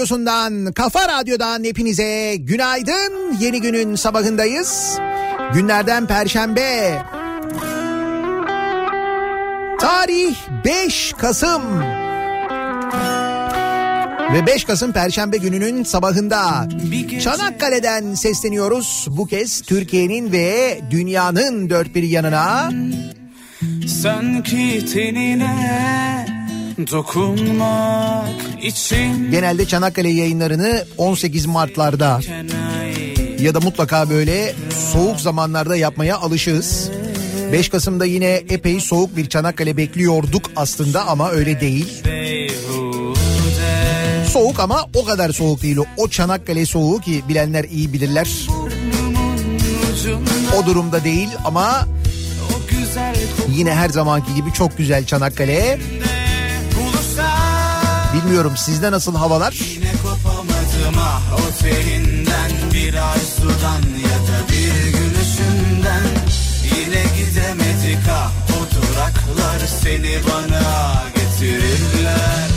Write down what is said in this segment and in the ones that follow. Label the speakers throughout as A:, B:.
A: radyosundan, Kafa Radyo'dan hepinize günaydın. Yeni günün sabahındayız. Günlerden Perşembe. Tarih 5 Kasım. Ve 5 Kasım Perşembe gününün sabahında Çanakkale'den sesleniyoruz. Bu kez Türkiye'nin ve dünyanın dört bir yanına.
B: Sanki tenine dokunmak için
A: Genelde Çanakkale yayınlarını 18 Mart'larda ya da mutlaka böyle soğuk zamanlarda yapmaya alışığız. 5 Kasım'da yine epey soğuk bir Çanakkale bekliyorduk aslında ama öyle değil. Soğuk ama o kadar soğuk değil o. Çanakkale soğuğu ki bilenler iyi bilirler. O durumda değil ama yine her zamanki gibi çok güzel Çanakkale. Bilmiyorum sizde nasıl havalar?
B: Yine kopamadım ah o telinden Bir ay sudan ya da bir gün ışığından Yine gidemedik ah o duraklar seni bana getirirler.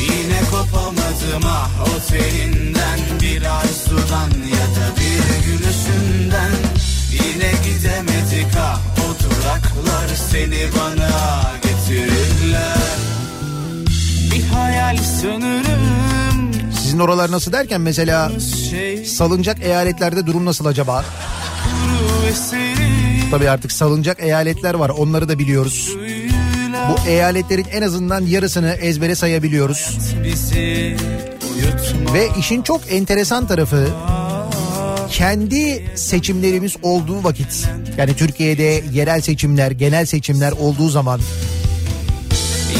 B: Yine kopamadım ah o telinden Bir ay sudan ya da bir gün ışığından Yine gidemedik ah o duraklar seni bana getirirler bir hayal sanırım
A: Sizin oralar nasıl derken mesela
B: şey
A: salıncak eyaletlerde durum nasıl acaba? Tabii artık salıncak eyaletler var onları da biliyoruz. Bu eyaletlerin en azından yarısını ezbere sayabiliyoruz.
B: uyutma
A: Ve işin çok enteresan tarafı kendi seçimlerimiz olduğu vakit yani Türkiye'de yerel seçimler, genel seçimler olduğu zaman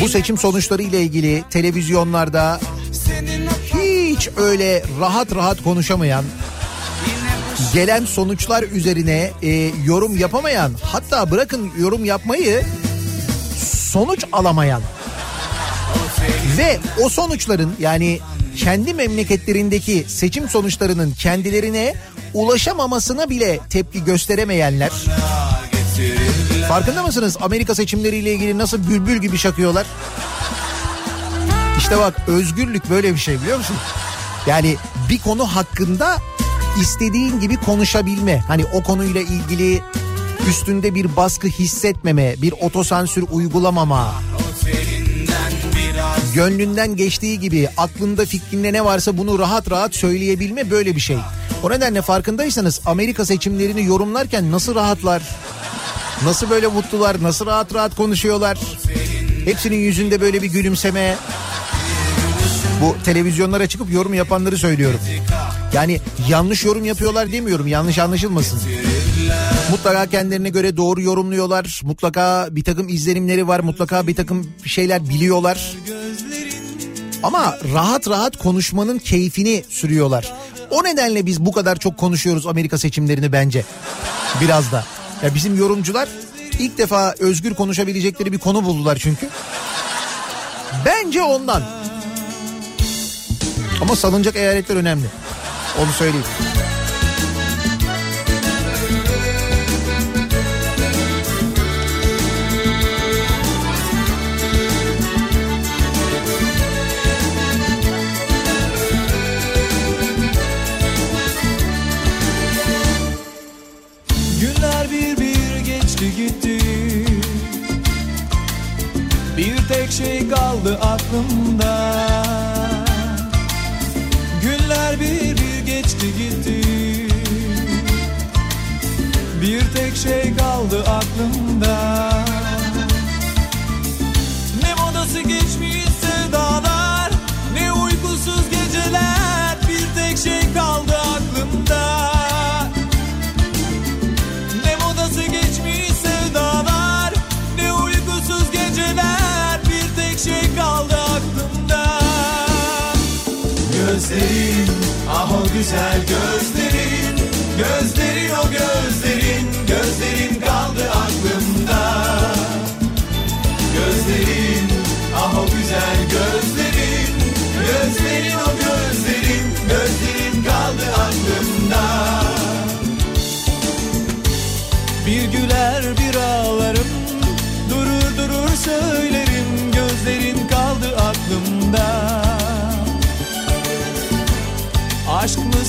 A: bu seçim sonuçları ile ilgili televizyonlarda hiç öyle rahat rahat konuşamayan gelen sonuçlar üzerine e, yorum yapamayan hatta bırakın yorum yapmayı sonuç alamayan ve o sonuçların yani kendi memleketlerindeki seçim sonuçlarının kendilerine ulaşamamasına bile tepki gösteremeyenler farkında mısınız Amerika seçimleriyle ilgili nasıl bülbül gibi şakıyorlar? İşte bak özgürlük böyle bir şey biliyor musun? Yani bir konu hakkında istediğin gibi konuşabilme. Hani o konuyla ilgili üstünde bir baskı hissetmeme, bir otosansür uygulamama. Gönlünden geçtiği gibi aklında fikrinde ne varsa bunu rahat rahat söyleyebilme böyle bir şey. O nedenle farkındaysanız Amerika seçimlerini yorumlarken nasıl rahatlar, nasıl böyle mutlular, nasıl rahat rahat konuşuyorlar. Hepsinin yüzünde böyle bir gülümseme. Bu televizyonlara çıkıp yorum yapanları söylüyorum. Yani yanlış yorum yapıyorlar demiyorum yanlış anlaşılmasın. Mutlaka kendilerine göre doğru yorumluyorlar. Mutlaka bir takım izlenimleri var. Mutlaka bir takım şeyler biliyorlar. Ama rahat rahat konuşmanın keyfini sürüyorlar. O nedenle biz bu kadar çok konuşuyoruz Amerika seçimlerini bence. Biraz da. Ya bizim yorumcular ilk defa özgür konuşabilecekleri bir konu buldular çünkü. Bence ondan. Ama salınacak eyaletler önemli. Onu söyleyeyim.
C: Şey kaldı aklımda. Günler bir bir geçti gitti. Bir tek şey kaldı aklımda güzel gözlerin Gözlerin o gözlerin Gözlerin kaldı aklımda. Gözlerin ah o güzel gözlerin Gözlerin o gözlerin Gözlerin kaldı aklımda. Bir güler bir ağlarım Durur durur söylerim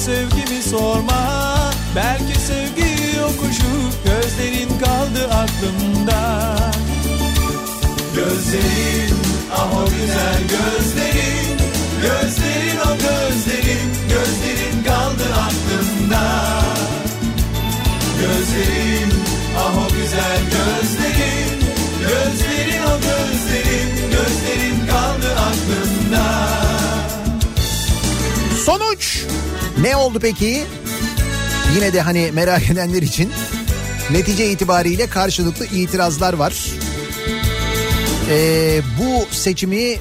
C: Aşk mı sevgi mi sorma. Belki sevgi yokuşu Gözlerin kaldı aklımda. Gözlerin ah o güzel gözlerin. Gözlerin o gözlerin. Gözlerin kaldı aklımda. Gözlerin ah o güzel gözlerin. Gözlerin o gözlerin. Gözlerin kaldı aklımda.
A: Sonuç ne oldu peki? Yine de hani merak edenler için netice itibariyle karşılıklı itirazlar var. Ee, bu seçimi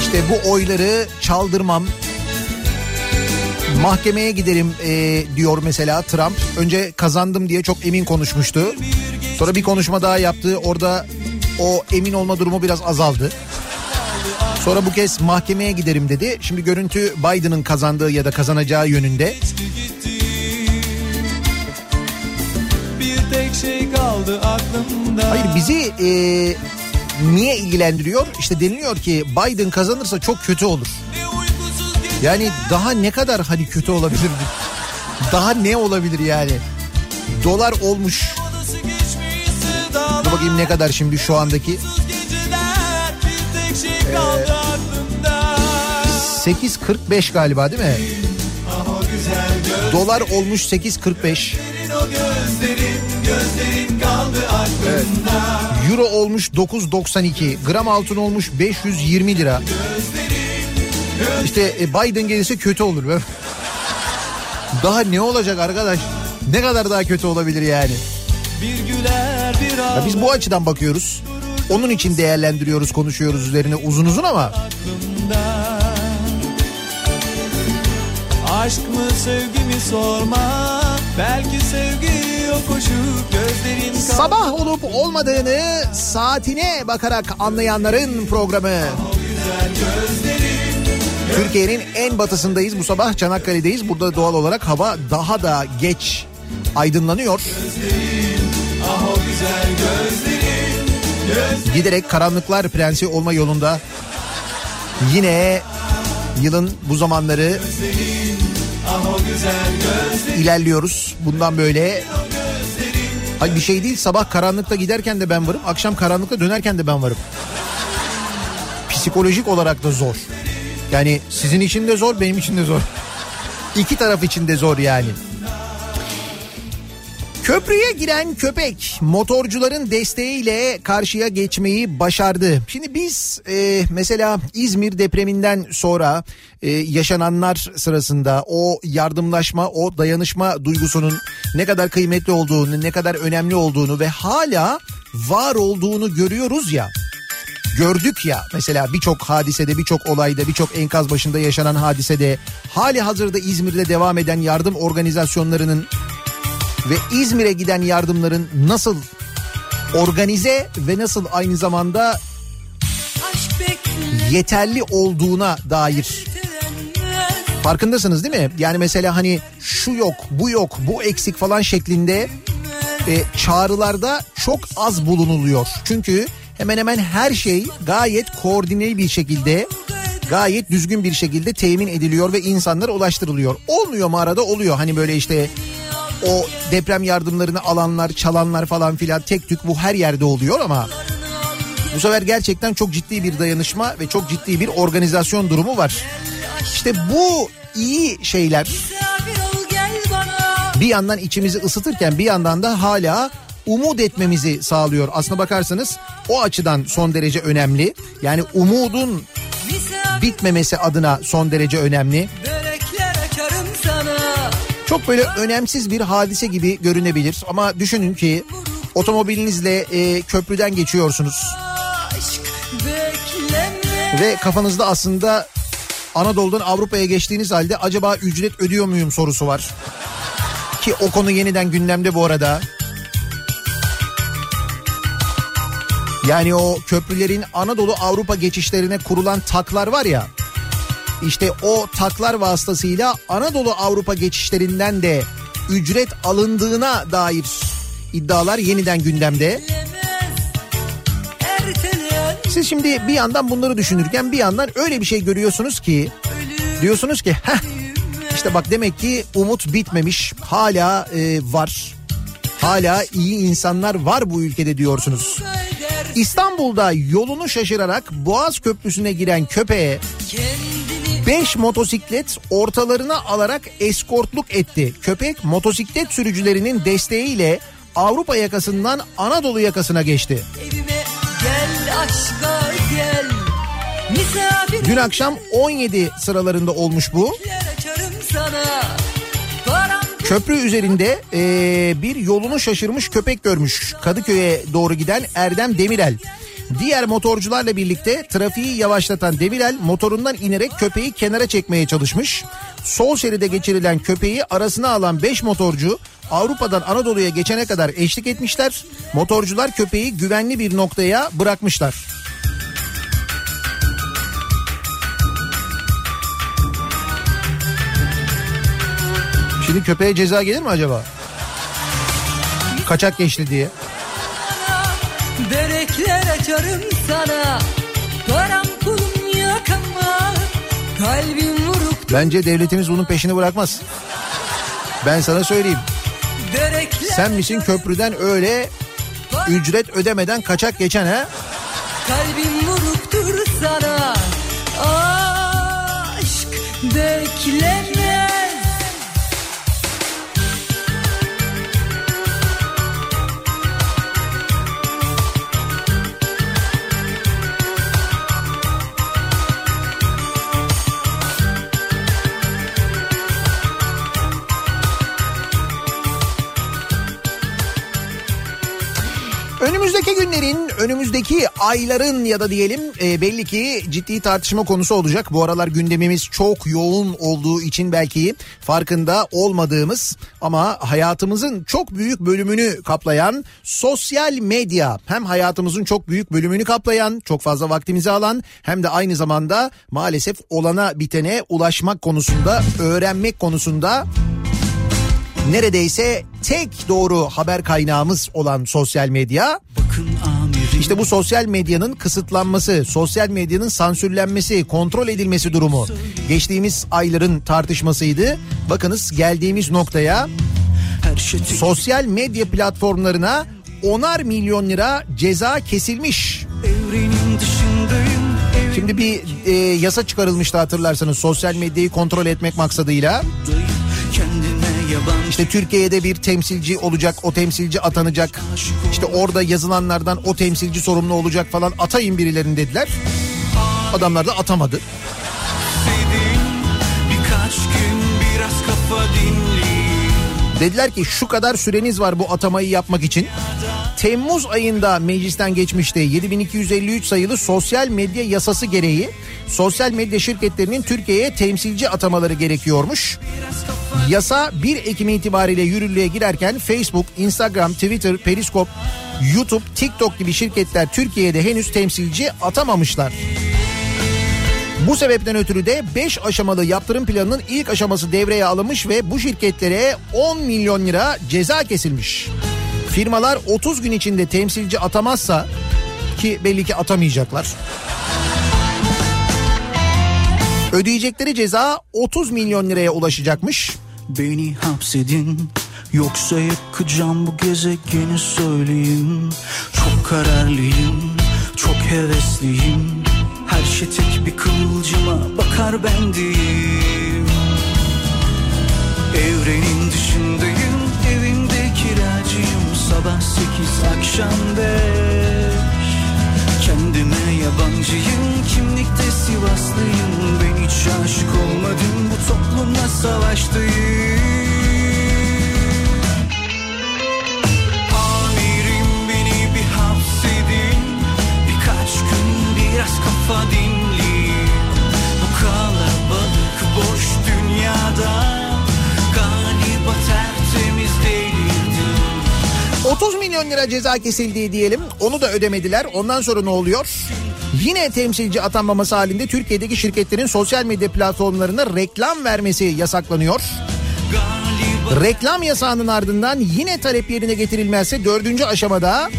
A: işte bu oyları çaldırmam mahkemeye giderim e, diyor mesela Trump. Önce kazandım diye çok emin konuşmuştu. Sonra bir konuşma daha yaptı. Orada o emin olma durumu biraz azaldı. Sonra bu kez mahkemeye giderim dedi. Şimdi görüntü Biden'ın kazandığı ya da kazanacağı yönünde.
C: Şey
A: Hayır bizi e, niye ilgilendiriyor? İşte deniliyor ki Biden kazanırsa çok kötü olur. Yani daha ne kadar hani kötü olabilir? Daha ne olabilir yani? Dolar olmuş. Dur bakayım ne kadar şimdi şu andaki. 8.45 galiba değil mi? Dolar olmuş 8.45.
C: o gözlerin Gözlerin kaldı aklımda
A: Euro olmuş 9.92. Gram altın olmuş 520 lira. İşte e, Biden gelirse kötü olur. be. Daha ne olacak arkadaş? Ne kadar daha kötü olabilir yani? Ya biz bu açıdan bakıyoruz. Onun için değerlendiriyoruz, konuşuyoruz üzerine uzun uzun ama
C: aklımda Aşk mı sevgi mi sorma Belki sevgi koşup gözlerin
A: Sabah olup olmadığını saatine bakarak anlayanların programı. Türkiye'nin en batısındayız bu sabah Çanakkale'deyiz. Burada doğal olarak hava daha da geç aydınlanıyor.
C: Ah o güzel gözlerin göz
A: Giderek karanlıklar prensi olma yolunda. Yine yılın bu zamanları ilerliyoruz. Bundan böyle Hayır bir şey değil sabah karanlıkta giderken de ben varım. Akşam karanlıkta dönerken de ben varım. Psikolojik olarak da zor. Yani sizin için de zor benim için de zor. İki taraf için de zor yani. Köprüye giren köpek motorcuların desteğiyle karşıya geçmeyi başardı. Şimdi biz e, mesela İzmir depreminden sonra e, yaşananlar sırasında o yardımlaşma, o dayanışma duygusunun ne kadar kıymetli olduğunu, ne kadar önemli olduğunu ve hala var olduğunu görüyoruz ya. Gördük ya mesela birçok hadisede, birçok olayda, birçok enkaz başında yaşanan hadisede hali hazırda İzmir'de devam eden yardım organizasyonlarının ve İzmir'e giden yardımların nasıl organize ve nasıl aynı zamanda yeterli olduğuna dair farkındasınız değil mi? Yani mesela hani şu yok, bu yok, bu eksik falan şeklinde e, çağrılarda çok az bulunuluyor. Çünkü hemen hemen her şey gayet koordineli bir şekilde gayet düzgün bir şekilde temin ediliyor ve insanlara ulaştırılıyor. Olmuyor mu arada oluyor hani böyle işte o deprem yardımlarını alanlar, çalanlar falan filan tek tük bu her yerde oluyor ama bu sefer gerçekten çok ciddi bir dayanışma ve çok ciddi bir organizasyon durumu var. İşte bu iyi şeyler bir yandan içimizi ısıtırken bir yandan da hala umut etmemizi sağlıyor. Aslına bakarsanız o açıdan son derece önemli. Yani umudun bitmemesi adına son derece önemli. Çok böyle önemsiz bir hadise gibi görünebilir ama düşünün ki otomobilinizle e, köprüden geçiyorsunuz ve kafanızda aslında Anadolu'dan Avrupa'ya geçtiğiniz halde acaba ücret ödüyor muyum sorusu var. Ki o konu yeniden gündemde bu arada. Yani o köprülerin Anadolu Avrupa geçişlerine kurulan taklar var ya. İşte o taklar vasıtasıyla Anadolu Avrupa geçişlerinden de ücret alındığına dair iddialar yeniden gündemde. Siz şimdi bir yandan bunları düşünürken bir yandan öyle bir şey görüyorsunuz ki diyorsunuz ki heh işte bak demek ki umut bitmemiş hala e, var. Hala iyi insanlar var bu ülkede diyorsunuz. İstanbul'da yolunu şaşırarak Boğaz Köprüsü'ne giren köpeğe 5 motosiklet ortalarına alarak eskortluk etti. Köpek motosiklet sürücülerinin desteğiyle Avrupa yakasından Anadolu yakasına geçti.
D: evime gel aşka gel Misafir
A: Dün akşam 17 sıralarında olmuş bu. Köprü üzerinde eee, bir yolunu şaşırmış köpek görmüş. Kadıköy'e doğru giden Erdem Demirel. Diğer motorcularla birlikte trafiği yavaşlatan Demirel motorundan inerek köpeği kenara çekmeye çalışmış. Sol şeride geçirilen köpeği arasına alan 5 motorcu Avrupa'dan Anadolu'ya geçene kadar eşlik etmişler. Motorcular köpeği güvenli bir noktaya bırakmışlar. Şimdi köpeğe ceza gelir mi acaba? Kaçak geçti diye.
D: Açarım sana Param pulum yakama Kalbim vuruk
A: Bence devletimiz bunun peşini bırakmaz. Ben sana söyleyeyim.
D: börekler
A: Sen misin köprüden öyle ücret ödemeden kaçak geçen ha?
D: Kalbim vuruktur sana Aşk beklemez
A: Günlerin, önümüzdeki ayların ya da diyelim e, belli ki ciddi tartışma konusu olacak. Bu aralar gündemimiz çok yoğun olduğu için belki farkında olmadığımız ama hayatımızın çok büyük bölümünü kaplayan sosyal medya. Hem hayatımızın çok büyük bölümünü kaplayan, çok fazla vaktimizi alan hem de aynı zamanda maalesef olana bitene ulaşmak konusunda, öğrenmek konusunda neredeyse tek doğru haber kaynağımız olan sosyal medya.
E: Bakın
A: İşte bu sosyal medyanın kısıtlanması, sosyal medyanın sansürlenmesi, kontrol edilmesi durumu geçtiğimiz ayların tartışmasıydı. Bakınız geldiğimiz noktaya
E: şey
A: sosyal medya platformlarına onar milyon lira ceza kesilmiş. Şimdi bir e, yasa çıkarılmıştı hatırlarsanız sosyal medyayı kontrol etmek maksadıyla.
E: yabancı
A: İşte Türkiye'de bir temsilci olacak, o temsilci atanacak. İşte orada yazılanlardan o temsilci sorumlu olacak falan atayın birilerini dediler. Adamlar da atamadı. Dediler ki şu kadar süreniz var bu atamayı yapmak için. Temmuz ayında meclisten geçmişti 7253 sayılı sosyal medya yasası gereği sosyal medya şirketlerinin Türkiye'ye temsilci atamaları gerekiyormuş. Yasa 1 Ekim itibariyle yürürlüğe girerken Facebook, Instagram, Twitter, Periscope, YouTube, TikTok gibi şirketler Türkiye'de henüz temsilci atamamışlar. Bu sebepten ötürü de 5 aşamalı yaptırım planının ilk aşaması devreye alınmış ve bu şirketlere 10 milyon lira ceza kesilmiş. Firmalar 30 gün içinde temsilci atamazsa ki belli ki atamayacaklar. Ödeyecekleri ceza 30 milyon liraya ulaşacakmış.
E: Beni hapsedin Yoksa yakacağım bu gezegeni söyleyeyim. Çok kararlıyım Çok hevesliyim. Her şey tek bir kıvılcıma bakar bendiyim Evrenin dışındayım Evimde kiracıyım. Sabah sekiz akşam beş yabancıyım Kimlikte Sivaslıyım Ben hiç aşık olmadım Bu toplumla savaştayım Amirim beni bir hapsedin Birkaç gün biraz kafa dinleyin Bu kalabalık boş dünyada Galiba tertemiz delirdim
A: 30 milyon lira ceza kesildiği diyelim. Onu da ödemediler. Ondan sonra ne oluyor? Yine temsilci atanmaması halinde Türkiye'deki şirketlerin sosyal medya platformlarına reklam vermesi yasaklanıyor. Reklam yasağının ardından yine talep yerine getirilmezse dördüncü aşamada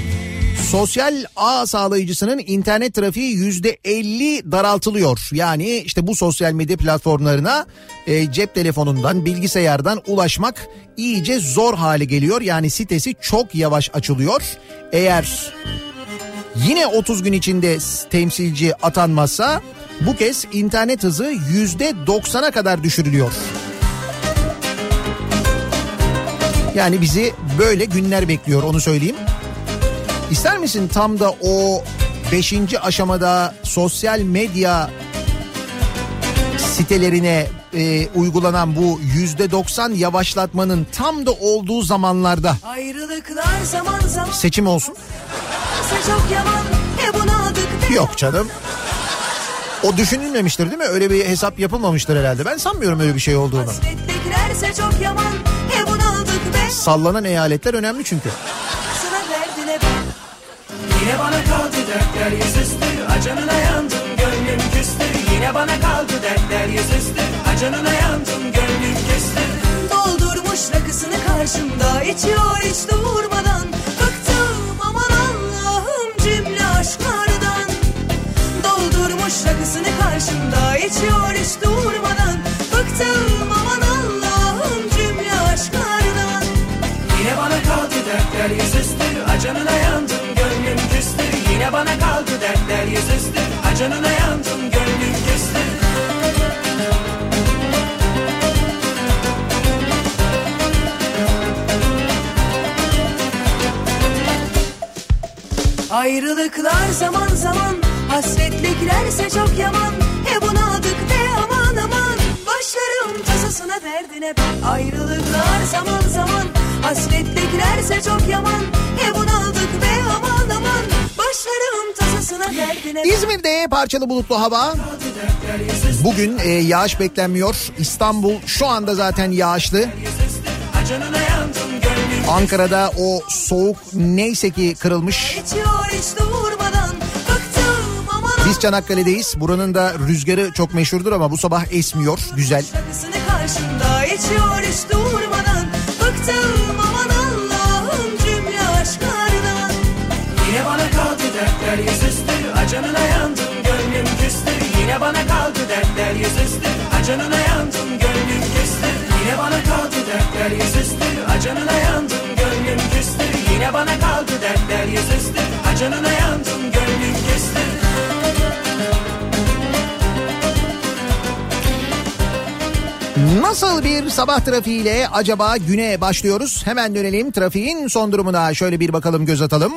A: sosyal ağ sağlayıcısının internet trafiği yüzde elli daraltılıyor. Yani işte bu sosyal medya platformlarına e, cep telefonundan bilgisayardan ulaşmak iyice zor hale geliyor. Yani sitesi çok yavaş açılıyor. Eğer yine 30 gün içinde temsilci atanmazsa bu kez internet hızı yüzde 90'a kadar düşürülüyor. Yani bizi böyle günler bekliyor onu söyleyeyim. İster misin tam da o 5. aşamada sosyal medya sitelerine e, uygulanan bu %90 yavaşlatmanın tam da olduğu zamanlarda
F: zaman zaman
A: seçim olsun?
F: yaman E
A: Yok canım. O düşünülmemiştir değil mi? Öyle bir hesap yapılmamıştır herhalde. Ben sanmıyorum öyle bir şey olduğunu.
F: Yaman E
A: Sallanan eyaletler önemli çünkü.
B: Yine bana kaldı dertler yüzüstü Acanına küstü Yine bana kaldı dertler yüzüstü Acanına yandım gönlüm küstü
F: Doldurmuş rakısını karşımda içiyor hiç durmadan. Bıktım aman Allah'ım cümle aşklardan. Doldurmuş rakısını karşımda içiyor hiç durmadan. Bıktım aman Allah'ım cümle aşklardan.
B: Yine bana kaldı dertler yüzüstü Acanına yandım gönlüm küstü. Yine bana kaldı dertler yüzüstü Acanına yandım
F: Ayrılıklar zaman zaman Hasretliklerse çok yaman. E bunadık de aman aman. Başlarım tasasına derdine ben. Ayrılıklar zaman zaman Hasretliklerse çok yaman. E bunadık be aman
D: derdine
A: İzmir'de parçalı bulutlu hava. Bugün e, yağış beklenmiyor. İstanbul şu anda zaten yağışlı.
E: Acınına yandım
A: Ankara'da o soğuk neyse ki kırılmış. Biz Çanakkale'deyiz. Buranın da rüzgarı çok meşhurdur ama bu sabah esmiyor. Güzel.
D: Şarkısını karşımda içiyor hiç durmadan Bıktım aman Allah'ım cümle aşklardan
E: Yine bana kaldı dertler yüzüstü Acınına yandım gönlüm küstü Yine bana kaldı dertler yüzüstü Acınına yandım gönlüm küstü Yine bana kaldı dertler yüzüstü Acınına yandım gönlüm küstü Yine bana kaldı dertler yüzüstü Acınına yandım gönlüm küstü
A: Nasıl bir sabah trafiğiyle acaba güne başlıyoruz? Hemen dönelim trafiğin son durumuna şöyle bir bakalım göz atalım.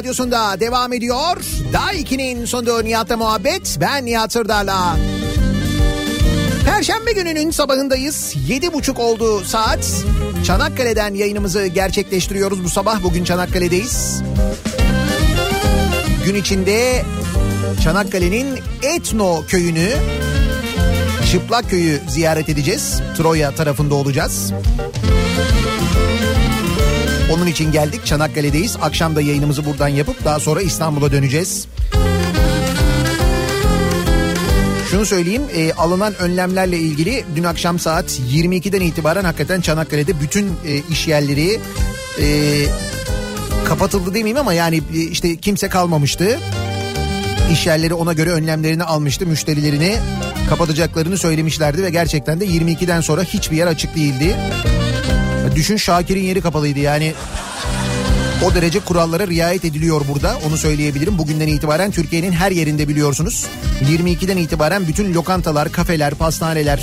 A: Radyosunda devam ediyor. Daha 2'nin sonunda Nihat'la muhabbet. Ben Nihat Sırdar'la. Perşembe gününün sabahındayız. Yedi buçuk oldu saat. Çanakkale'den yayınımızı gerçekleştiriyoruz bu sabah. Bugün Çanakkale'deyiz. Gün içinde Çanakkale'nin Etno köyünü, Çıplak köyü ziyaret edeceğiz. Troya tarafında olacağız. Onun için geldik Çanakkale'deyiz. Akşam da yayınımızı buradan yapıp daha sonra İstanbul'a döneceğiz. Şunu söyleyeyim e, alınan önlemlerle ilgili dün akşam saat 22'den itibaren hakikaten Çanakkale'de bütün e, iş yerleri e, kapatıldı demeyeyim ama yani e, işte kimse kalmamıştı. İş yerleri ona göre önlemlerini almıştı. Müşterilerini kapatacaklarını söylemişlerdi ve gerçekten de 22'den sonra hiçbir yer açık değildi. Düşün Şakir'in yeri kapalıydı yani. O derece kurallara riayet ediliyor burada onu söyleyebilirim. Bugünden itibaren Türkiye'nin her yerinde biliyorsunuz. 22'den itibaren bütün lokantalar, kafeler, pastaneler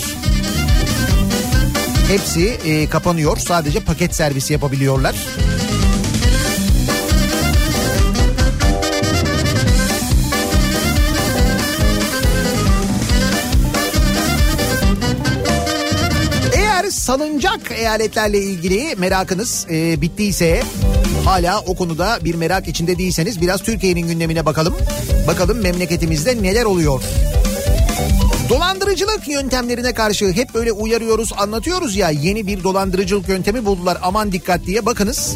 A: hepsi e, kapanıyor. Sadece paket servisi yapabiliyorlar. Salıncak eyaletlerle ilgili merakınız e, bittiyse hala o konuda bir merak içinde değilseniz biraz Türkiye'nin gündemine bakalım. Bakalım memleketimizde neler oluyor. Dolandırıcılık yöntemlerine karşı hep böyle uyarıyoruz, anlatıyoruz ya yeni bir dolandırıcılık yöntemi buldular. Aman dikkat diye bakınız.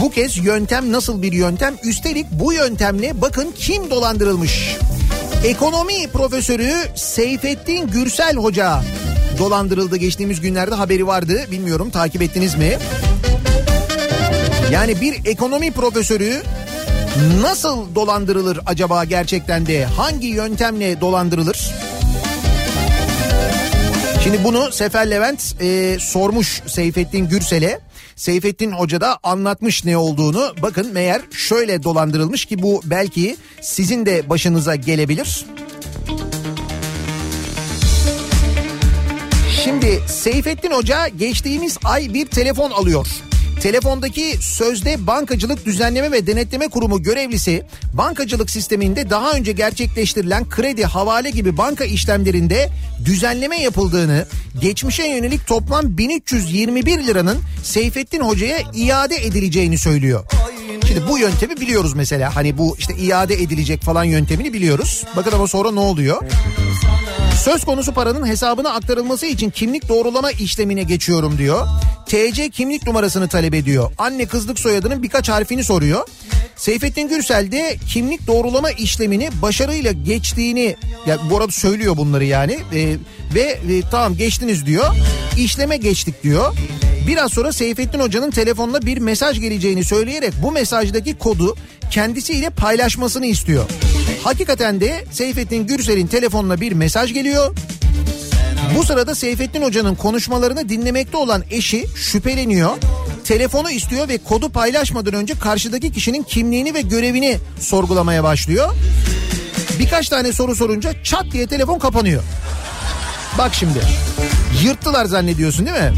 A: Bu kez yöntem nasıl bir yöntem? Üstelik bu yöntemle bakın kim dolandırılmış. Ekonomi profesörü Seyfettin Gürsel Hoca dolandırıldı geçtiğimiz günlerde haberi vardı. Bilmiyorum takip ettiniz mi? Yani bir ekonomi profesörü nasıl dolandırılır acaba gerçekten de? Hangi yöntemle dolandırılır? Şimdi bunu Sefer Levent e, sormuş Seyfettin Gürsel'e. Seyfettin Hoca da anlatmış ne olduğunu. Bakın meğer şöyle dolandırılmış ki bu belki sizin de başınıza gelebilir. Şimdi Seyfettin Hoca geçtiğimiz ay bir telefon alıyor. Telefondaki sözde bankacılık düzenleme ve denetleme kurumu görevlisi bankacılık sisteminde daha önce gerçekleştirilen kredi, havale gibi banka işlemlerinde düzenleme yapıldığını, geçmişe yönelik toplam 1321 liranın Seyfettin Hoca'ya iade edileceğini söylüyor. Şimdi bu yöntemi biliyoruz mesela. Hani bu işte iade edilecek falan yöntemini biliyoruz. Bakın ama sonra ne oluyor? Söz konusu paranın hesabına aktarılması için kimlik doğrulama işlemine geçiyorum diyor. TC kimlik numarasını talep ediyor. Anne kızlık soyadının birkaç harfini soruyor. Seyfettin Gürsel de kimlik doğrulama işlemini başarıyla geçtiğini ya bu arada söylüyor bunları yani Ee, ve e, tamam geçtiniz diyor. İşleme geçtik diyor. Biraz sonra Seyfettin Hoca'nın telefonuna bir mesaj geleceğini söyleyerek bu mesajdaki kodu kendisiyle paylaşmasını istiyor. Hakikaten de Seyfettin Gürsel'in telefonuna bir mesaj geliyor. Bu sırada Seyfettin Hoca'nın konuşmalarını dinlemekte olan eşi şüpheleniyor. Telefonu istiyor ve kodu paylaşmadan önce karşıdaki kişinin kimliğini ve görevini sorgulamaya başlıyor. Birkaç tane soru sorunca çat diye telefon kapanıyor. Bak şimdi yırttılar zannediyorsun değil mi?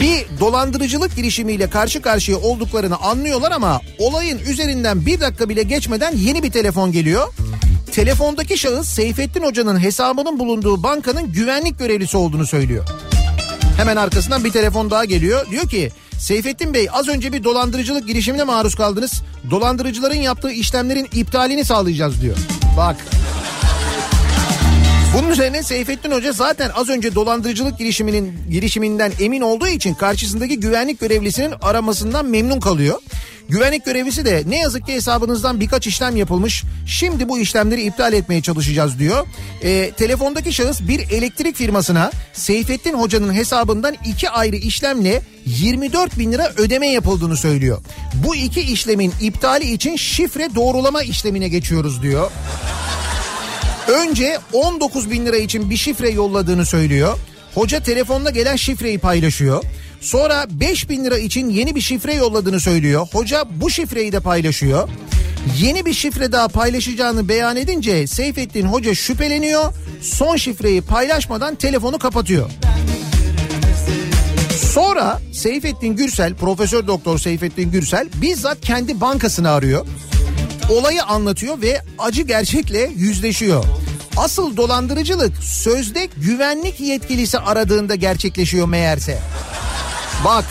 A: Bir dolandırıcılık girişimiyle karşı karşıya olduklarını anlıyorlar ama olayın üzerinden bir dakika bile geçmeden yeni bir telefon geliyor. Telefondaki şahıs Seyfettin Hoca'nın hesabının bulunduğu bankanın güvenlik görevlisi olduğunu söylüyor. Hemen arkasından bir telefon daha geliyor. Diyor ki Seyfettin Bey az önce bir dolandırıcılık girişimine maruz kaldınız. Dolandırıcıların yaptığı işlemlerin iptalini sağlayacağız diyor. Bak. Bunun üzerine Seyfettin Hoca zaten az önce dolandırıcılık girişiminin girişiminden emin olduğu için karşısındaki güvenlik görevlisinin aramasından memnun kalıyor. Güvenlik görevlisi de ne yazık ki hesabınızdan birkaç işlem yapılmış. Şimdi bu işlemleri iptal etmeye çalışacağız diyor. E, telefondaki şahıs bir elektrik firmasına Seyfettin Hoca'nın hesabından iki ayrı işlemle 24 bin lira ödeme yapıldığını söylüyor. Bu iki işlemin iptali için şifre doğrulama işlemine geçiyoruz diyor. Önce 19 bin lira için bir şifre yolladığını söylüyor. Hoca telefonda gelen şifreyi paylaşıyor. Sonra 5 bin lira için yeni bir şifre yolladığını söylüyor. Hoca bu şifreyi de paylaşıyor. Yeni bir şifre daha paylaşacağını beyan edince Seyfettin Hoca şüpheleniyor. Son şifreyi paylaşmadan telefonu kapatıyor. Sonra Seyfettin Gürsel, Profesör Doktor Seyfettin Gürsel bizzat kendi bankasını arıyor. Olayı anlatıyor ve acı gerçekle yüzleşiyor. Asıl dolandırıcılık sözde güvenlik yetkilisi aradığında gerçekleşiyor meğerse. Bak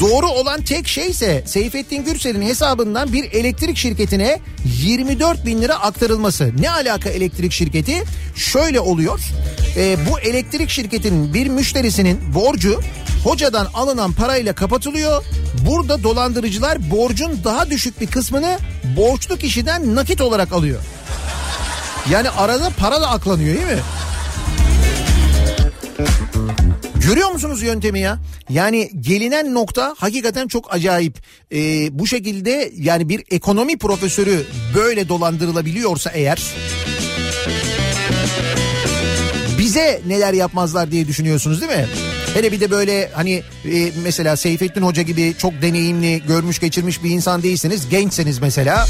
A: Doğru olan tek şey ise Seyfettin Gürsel'in hesabından bir elektrik şirketine 24 bin lira aktarılması. Ne alaka elektrik şirketi? Şöyle oluyor. E, bu elektrik şirketinin bir müşterisinin borcu hocadan alınan parayla kapatılıyor. Burada dolandırıcılar borcun daha düşük bir kısmını borçlu kişiden nakit olarak alıyor. Yani arada para da aklanıyor değil mi? Görüyor musunuz yöntemi ya? Yani gelinen nokta hakikaten çok acayip. Ee, bu şekilde yani bir ekonomi profesörü böyle dolandırılabiliyorsa eğer... Bize neler yapmazlar diye düşünüyorsunuz değil mi? Hele bir de böyle hani e, mesela Seyfettin Hoca gibi çok deneyimli, görmüş geçirmiş bir insan değilseniz, gençseniz mesela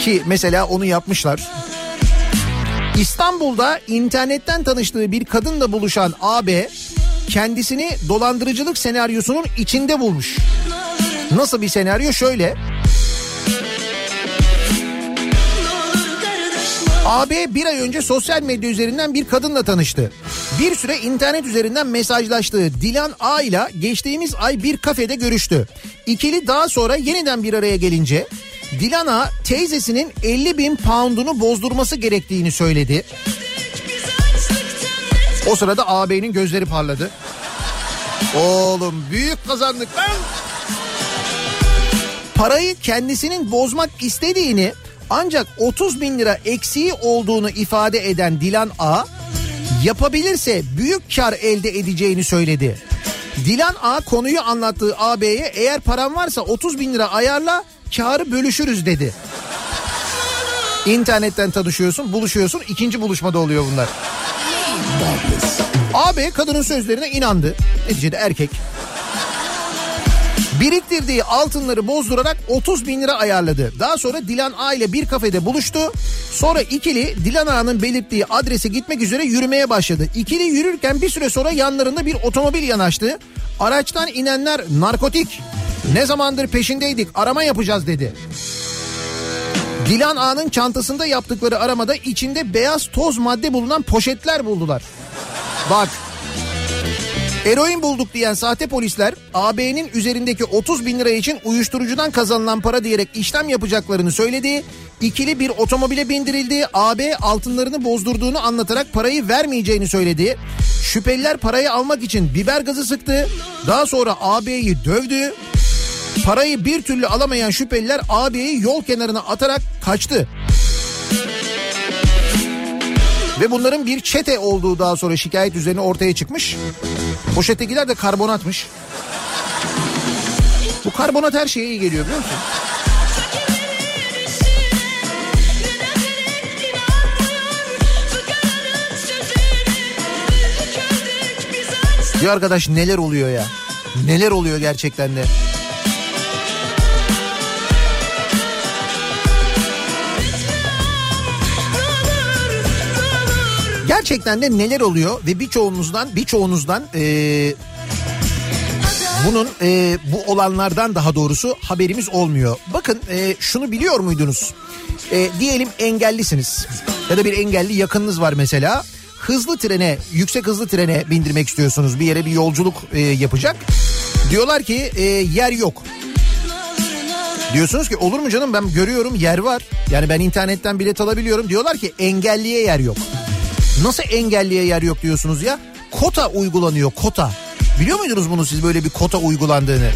A: ki mesela onu yapmışlar. İstanbul'da internetten tanıştığı bir kadınla buluşan AB kendisini dolandırıcılık senaryosunun içinde bulmuş. Nasıl bir senaryo? Şöyle. AB bir ay önce sosyal medya üzerinden bir kadınla tanıştı. Bir süre internet üzerinden mesajlaştığı Dilan A ile geçtiğimiz ay bir kafede görüştü. İkili daha sonra yeniden bir araya gelince Dilan'a teyzesinin 50 bin poundunu bozdurması gerektiğini söyledi. O sırada ağabeyinin gözleri parladı. Oğlum büyük kazandık lan. Parayı kendisinin bozmak istediğini ancak 30 bin lira eksiği olduğunu ifade eden Dilan A yapabilirse büyük kar elde edeceğini söyledi. Dilan A konuyu anlattığı AB'ye eğer param varsa 30 bin lira ayarla karı bölüşürüz dedi. İnternetten tanışıyorsun, buluşuyorsun. ikinci buluşmada oluyor bunlar. Abi kadının sözlerine inandı. Neticede erkek. Biriktirdiği altınları bozdurarak 30 bin lira ayarladı. Daha sonra Dilan A ile bir kafede buluştu. Sonra ikili Dilan A'nın belirttiği adrese gitmek üzere yürümeye başladı. İkili yürürken bir süre sonra yanlarında bir otomobil yanaştı. Araçtan inenler narkotik, ne zamandır peşindeydik arama yapacağız dedi. Dilan A'nın çantasında yaptıkları aramada içinde beyaz toz madde bulunan poşetler buldular. Bak Eroin bulduk diyen sahte polisler AB'nin üzerindeki 30 bin lira için uyuşturucudan kazanılan para diyerek işlem yapacaklarını söyledi. İkili bir otomobile bindirildi. AB altınlarını bozdurduğunu anlatarak parayı vermeyeceğini söyledi. Şüpheliler parayı almak için biber gazı sıktı. Daha sonra AB'yi dövdü. Parayı bir türlü alamayan şüpheliler AB'yi yol kenarına atarak kaçtı. Ve bunların bir çete olduğu daha sonra şikayet üzerine ortaya çıkmış. Poşettekiler de karbonatmış. Bu karbonat her şeye iyi geliyor biliyor musun? Ya arkadaş neler oluyor ya? Neler oluyor gerçekten de? Gerçekten de neler oluyor ve birçoğunuzdan birçoğunuzdan e, bunun e, bu olanlardan daha doğrusu haberimiz olmuyor. Bakın e, şunu biliyor muydunuz? E, diyelim engellisiniz ya da bir engelli yakınınız var mesela. Hızlı trene, yüksek hızlı trene bindirmek istiyorsunuz. Bir yere bir yolculuk e, yapacak. Diyorlar ki e, yer yok. Diyorsunuz ki olur mu canım ben görüyorum yer var. Yani ben internetten bilet alabiliyorum. Diyorlar ki engelliye yer yok. Nasıl engelliye yer yok diyorsunuz ya? Kota uygulanıyor kota. Biliyor muydunuz bunu siz böyle bir kota uygulandığını?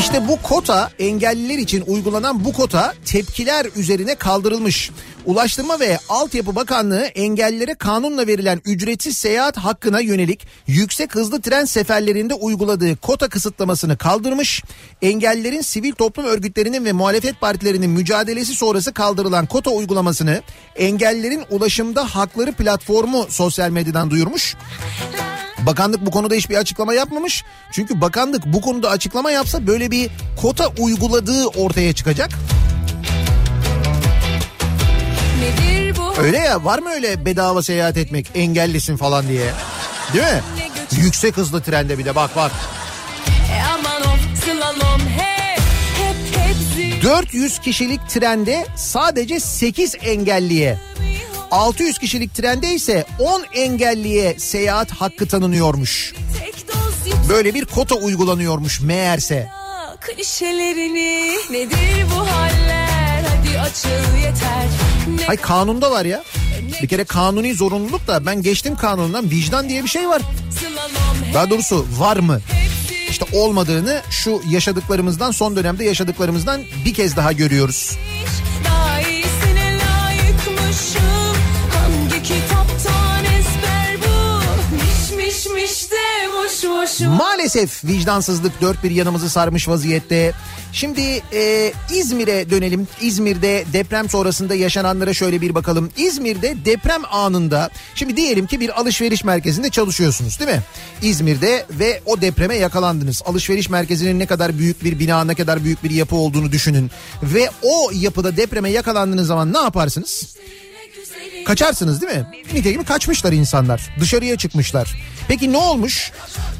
A: İşte bu kota engelliler için uygulanan bu kota tepkiler üzerine kaldırılmış. Ulaştırma ve Altyapı Bakanlığı engellilere kanunla verilen ücretsiz seyahat hakkına yönelik yüksek hızlı tren seferlerinde uyguladığı kota kısıtlamasını kaldırmış. Engellilerin sivil toplum örgütlerinin ve muhalefet partilerinin mücadelesi sonrası kaldırılan kota uygulamasını engellilerin ulaşımda hakları platformu sosyal medyadan duyurmuş. Bakanlık bu konuda hiçbir açıklama yapmamış. Çünkü bakanlık bu konuda açıklama yapsa böyle bir kota uyguladığı ortaya çıkacak. Öyle ya var mı öyle bedava seyahat etmek engellisin falan diye. Değil mi? Yüksek hızlı trende bir de bak bak.
F: E aman of slalom hep hep hepsi
A: 400 kişilik trende sadece 8 engelliye 600 kişilik trende ise 10 engelliye seyahat hakkı tanınıyormuş. Böyle bir kota uygulanıyormuş meğerse.
F: klişelerini nedir bu haller hadi açıl yeter
A: Hay kanunda var ya. Bir kere kanuni zorunluluk da ben geçtim kanundan vicdan diye bir şey var. Daha doğrusu var mı? İşte olmadığını şu yaşadıklarımızdan son dönemde yaşadıklarımızdan bir kez daha görüyoruz. Maalesef vicdansızlık dört bir yanımızı sarmış vaziyette. Şimdi e, İzmir'e dönelim. İzmir'de deprem sonrasında yaşananlara şöyle bir bakalım. İzmir'de deprem anında şimdi diyelim ki bir alışveriş merkezinde çalışıyorsunuz değil mi? İzmir'de ve o depreme yakalandınız. Alışveriş merkezinin ne kadar büyük bir bina ne kadar büyük bir yapı olduğunu düşünün. Ve o yapıda depreme yakalandığınız zaman ne yaparsınız? Kaçarsınız değil mi? Nitekim kaçmışlar insanlar. Dışarıya çıkmışlar. Peki ne olmuş?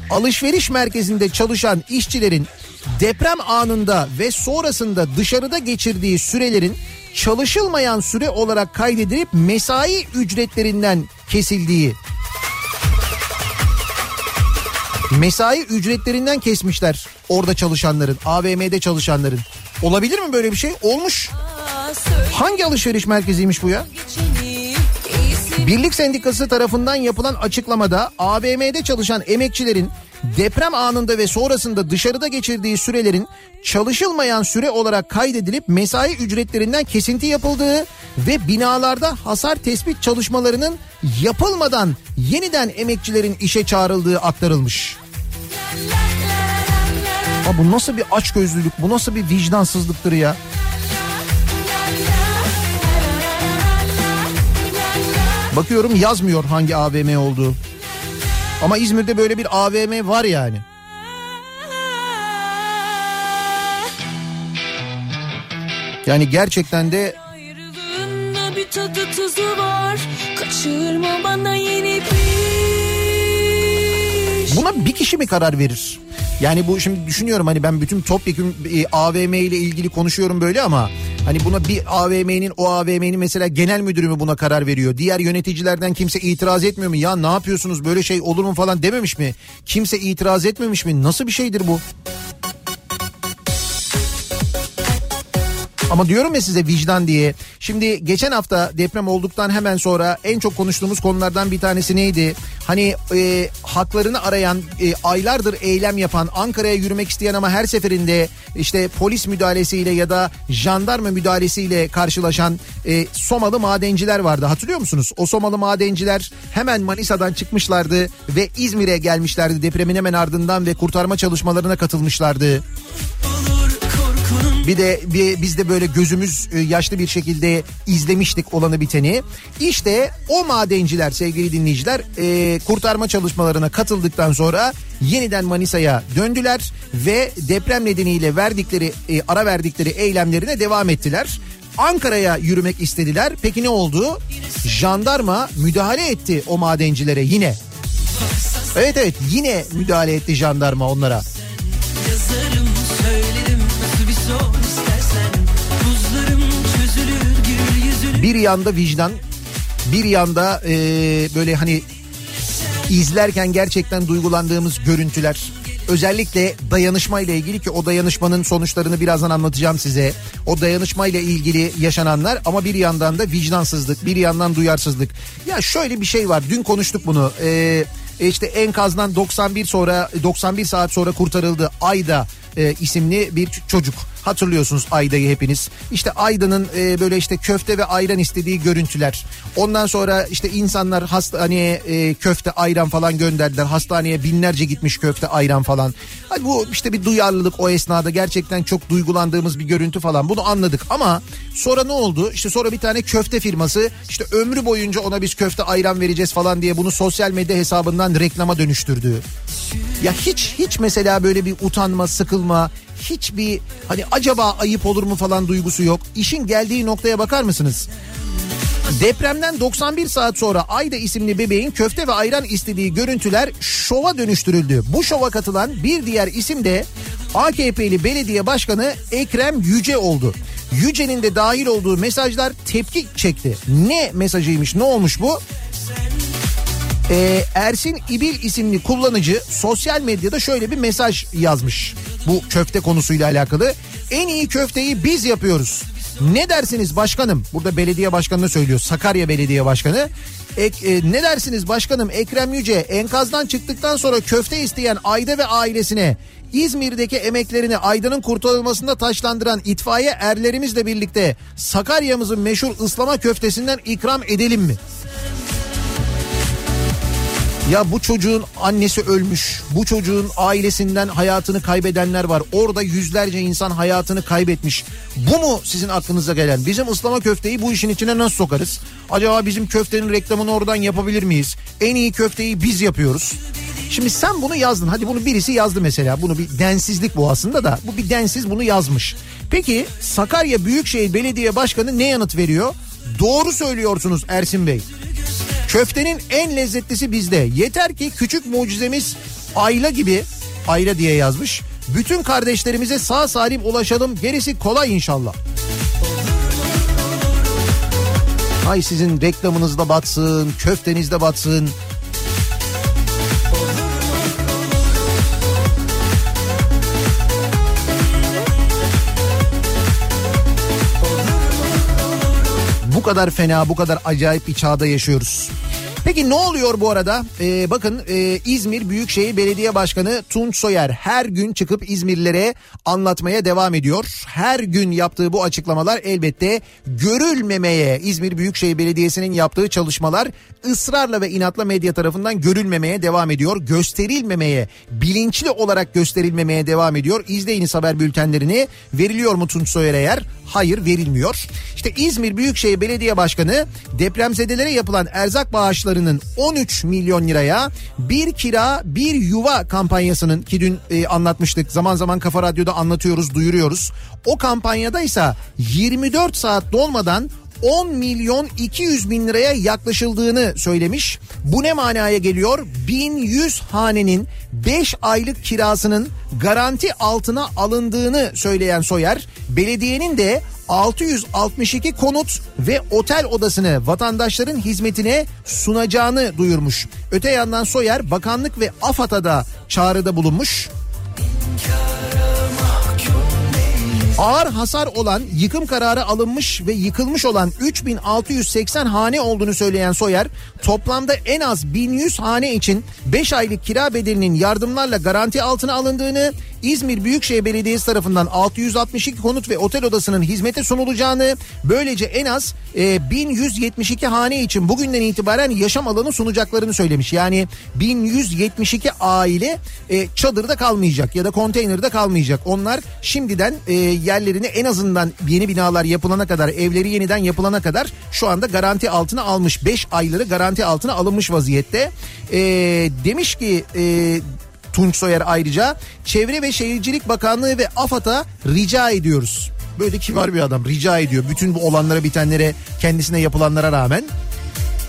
A: Alışveriş merkezinde çalışan işçilerin deprem anında ve sonrasında dışarıda geçirdiği sürelerin çalışılmayan süre olarak kaydedilip mesai ücretlerinden kesildiği mesai ücretlerinden kesmişler orada çalışanların, AVM'de çalışanların. Olabilir mi böyle bir şey? Olmuş. Hangi alışveriş merkeziymiş bu ya?
F: iyisi
A: Birlik Sendikası tarafından yapılan açıklamada AVM'de çalışan emekçilerin deprem anında ve sonrasında dışarıda geçirdiği sürelerin çalışılmayan süre olarak kaydedilip mesai ücretlerinden kesinti yapıldığı ve binalarda hasar tespit çalışmalarının yapılmadan yeniden emekçilerin işe çağrıldığı aktarılmış. Ha bu nasıl bir açgözlülük, bu nasıl bir vicdansızlıktır ya? Bakıyorum yazmıyor hangi AVM olduğu. Ama İzmir'de böyle bir AVM var yani. Yani gerçekten de
F: bir tadı tuzu var Kaçırma bana yeni bir
A: buna bir kişi mi karar verir? Yani bu şimdi düşünüyorum hani ben bütün topyekun e, AVM ile ilgili konuşuyorum böyle ama hani buna bir AVM'nin o AVM'nin mesela genel müdürü mü buna karar veriyor? Diğer yöneticilerden kimse itiraz etmiyor mu? Ya ne yapıyorsunuz böyle şey olur mu falan dememiş mi? Kimse itiraz etmemiş mi? Nasıl bir şeydir bu? Ama diyorum ya size vicdan diye. Şimdi geçen hafta deprem olduktan hemen sonra en çok konuştuğumuz konulardan bir tanesi neydi? Hani e, haklarını arayan, e, aylardır eylem yapan, Ankara'ya yürümek isteyen ama her seferinde işte polis müdahalesiyle ya da jandarma müdahalesiyle karşılaşan e, Somalı madenciler vardı. Hatırlıyor musunuz? O Somalı madenciler hemen Manisa'dan çıkmışlardı ve İzmir'e gelmişlerdi depremin hemen ardından ve kurtarma çalışmalarına katılmışlardı. Bir de bir, biz de böyle gözümüz e, yaşlı bir şekilde izlemiştik olanı biteni. İşte o madenciler sevgili dinleyiciler e, kurtarma çalışmalarına katıldıktan sonra yeniden Manisa'ya döndüler ve deprem nedeniyle verdikleri e, ara verdikleri eylemlerine devam ettiler. Ankara'ya yürümek istediler. Peki ne oldu? Jandarma müdahale etti o madencilere yine. Evet evet yine müdahale etti jandarma onlara.
G: Yazarım söylerim Bir
A: yanda vicdan, bir yanda e, böyle hani izlerken gerçekten duygulandığımız görüntüler. Özellikle dayanışma ile ilgili ki o dayanışmanın sonuçlarını birazdan anlatacağım size. O dayanışma ile ilgili yaşananlar ama bir yandan da vicdansızlık, bir yandan duyarsızlık. Ya şöyle bir şey var. Dün konuştuk bunu. Ee, işte enkazdan 91 sonra 91 saat sonra kurtarıldı Ayda e, isimli bir çocuk. Hatırlıyorsunuz Ayda'yı hepiniz. İşte Ayda'nın e, böyle işte köfte ve ayran istediği görüntüler. Ondan sonra işte insanlar hastaneye e, köfte ayran falan gönderdiler. Hastaneye binlerce gitmiş köfte ayran falan. Hadi bu işte bir duyarlılık o esnada gerçekten çok duygulandığımız bir görüntü falan. Bunu anladık ama sonra ne oldu? İşte sonra bir tane köfte firması işte ömrü boyunca ona biz köfte ayran vereceğiz falan diye bunu sosyal medya hesabından reklama dönüştürdü. Ya hiç hiç mesela böyle bir utanma, sıkılma, hiç bir hani acaba ayıp olur mu falan duygusu yok. İşin geldiği noktaya bakar mısınız? Depremden 91 saat sonra Ayda isimli bebeğin köfte ve ayran istediği görüntüler şova dönüştürüldü. Bu şova katılan bir diğer isim de AKP'li belediye başkanı Ekrem Yüce oldu. Yüce'nin de dahil olduğu mesajlar tepki çekti. Ne mesajıymış ne olmuş bu? Ee, Ersin İbil isimli kullanıcı sosyal medyada şöyle bir mesaj yazmış. Bu köfte konusuyla alakalı. En iyi köfteyi biz yapıyoruz. Ne dersiniz başkanım? Burada belediye başkanını söylüyor. Sakarya Belediye Başkanı. Ek, e, ne dersiniz başkanım Ekrem Yüce enkazdan çıktıktan sonra köfte isteyen Ayda ve ailesine İzmir'deki emeklerini Aydın'ın kurtarılmasında taşlandıran itfaiye erlerimizle birlikte Sakarya'mızın meşhur ıslama köftesinden ikram edelim mi? Ya bu çocuğun annesi ölmüş. Bu çocuğun ailesinden hayatını kaybedenler var. Orada yüzlerce insan hayatını kaybetmiş. Bu mu sizin aklınıza gelen? Bizim ıslama köfteyi bu işin içine nasıl sokarız? Acaba bizim köftenin reklamını oradan yapabilir miyiz? En iyi köfteyi biz yapıyoruz. Şimdi sen bunu yazdın. Hadi bunu birisi yazdı mesela. Bunu bir densizlik bu aslında da. Bu bir densiz bunu yazmış. Peki Sakarya Büyükşehir Belediye Başkanı ne yanıt veriyor? Doğru söylüyorsunuz Ersin Bey. Köftenin en lezzetlisi bizde. Yeter ki küçük mucizemiz Ayla gibi Ayla diye yazmış. Bütün kardeşlerimize sağ salim ulaşalım. Gerisi kolay inşallah. Ay sizin reklamınız da batsın, köfteniz de batsın. Kadar fena, bu kadar acayip bir çağda yaşıyoruz. Peki ne oluyor bu arada? Ee, bakın e, İzmir Büyükşehir Belediye Başkanı Tunç Soyer her gün çıkıp İzmirlilere anlatmaya devam ediyor. Her gün yaptığı bu açıklamalar elbette görülmemeye İzmir Büyükşehir Belediyesi'nin yaptığı çalışmalar ısrarla ve inatla medya tarafından görülmemeye devam ediyor. Gösterilmemeye, bilinçli olarak gösterilmemeye devam ediyor. İzleyiniz haber bültenlerini. Veriliyor mu Tunç Soyer eğer? Hayır verilmiyor. İşte İzmir Büyükşehir Belediye Başkanı depremzedelere yapılan erzak bağışlarının 13 milyon liraya bir kira bir yuva kampanyasının ki dün e, anlatmıştık zaman zaman Kafa Radyo'da anlatıyoruz duyuruyoruz. O kampanyada ise 24 saat dolmadan 10 milyon 200 bin liraya yaklaşıldığını söylemiş. Bu ne manaya geliyor? 1100 hanenin 5 aylık kirasının garanti altına alındığını söyleyen Soyer, belediyenin de 662 konut ve otel odasını vatandaşların hizmetine sunacağını duyurmuş. Öte yandan Soyer bakanlık ve AFAD'a da çağrıda bulunmuş. Ağır hasar olan yıkım kararı alınmış ve yıkılmış olan 3680 hane olduğunu söyleyen Soyer toplamda en az 1100 hane için 5 aylık kira bedelinin yardımlarla garanti altına alındığını İzmir Büyükşehir Belediyesi tarafından 662 konut ve otel odasının hizmete sunulacağını böylece en az e, 1172 hane için bugünden itibaren yaşam alanı sunacaklarını söylemiş. Yani 1172 aile e, çadırda kalmayacak ya da konteynerde kalmayacak. Onlar şimdiden e, yerlerini en azından yeni binalar yapılana kadar evleri yeniden yapılana kadar şu anda garanti altına almış. 5 ayları garanti altına alınmış vaziyette. E, demiş ki e, Tunç Soyer ayrıca Çevre ve Şehircilik Bakanlığı ve AFAD'a rica ediyoruz. Böyle kibar bir adam rica ediyor. Bütün bu olanlara bitenlere kendisine yapılanlara rağmen.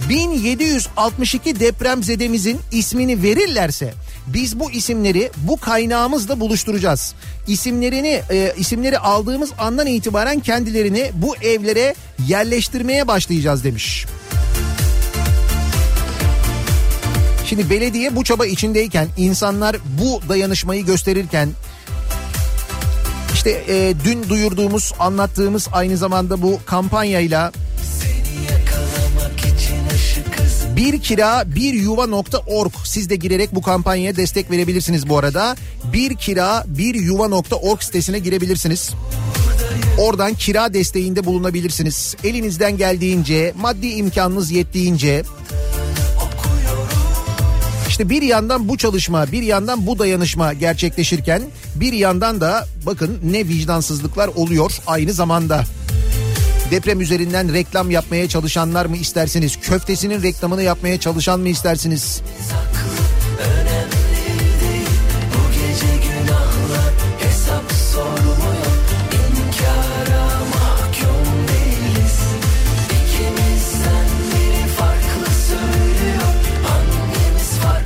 A: 1762 depremzedemizin ismini verirlerse biz bu isimleri bu kaynağımızla buluşturacağız. İsimlerini e, isimleri aldığımız andan itibaren kendilerini bu evlere yerleştirmeye başlayacağız demiş. Şimdi belediye bu çaba içindeyken insanlar bu dayanışmayı gösterirken işte e, dün duyurduğumuz anlattığımız aynı zamanda bu kampanyayla bir kira bir yuva.org siz de girerek bu kampanyaya destek verebilirsiniz bu arada. Bir kira bir yuva.org sitesine girebilirsiniz. Oradan kira desteğinde bulunabilirsiniz. Elinizden geldiğince, maddi imkanınız yettiğince işte bir yandan bu çalışma, bir yandan bu dayanışma gerçekleşirken bir yandan da bakın ne vicdansızlıklar oluyor aynı zamanda. Deprem üzerinden reklam yapmaya çalışanlar mı istersiniz? Köftesinin reklamını yapmaya çalışan mı istersiniz?
G: Bu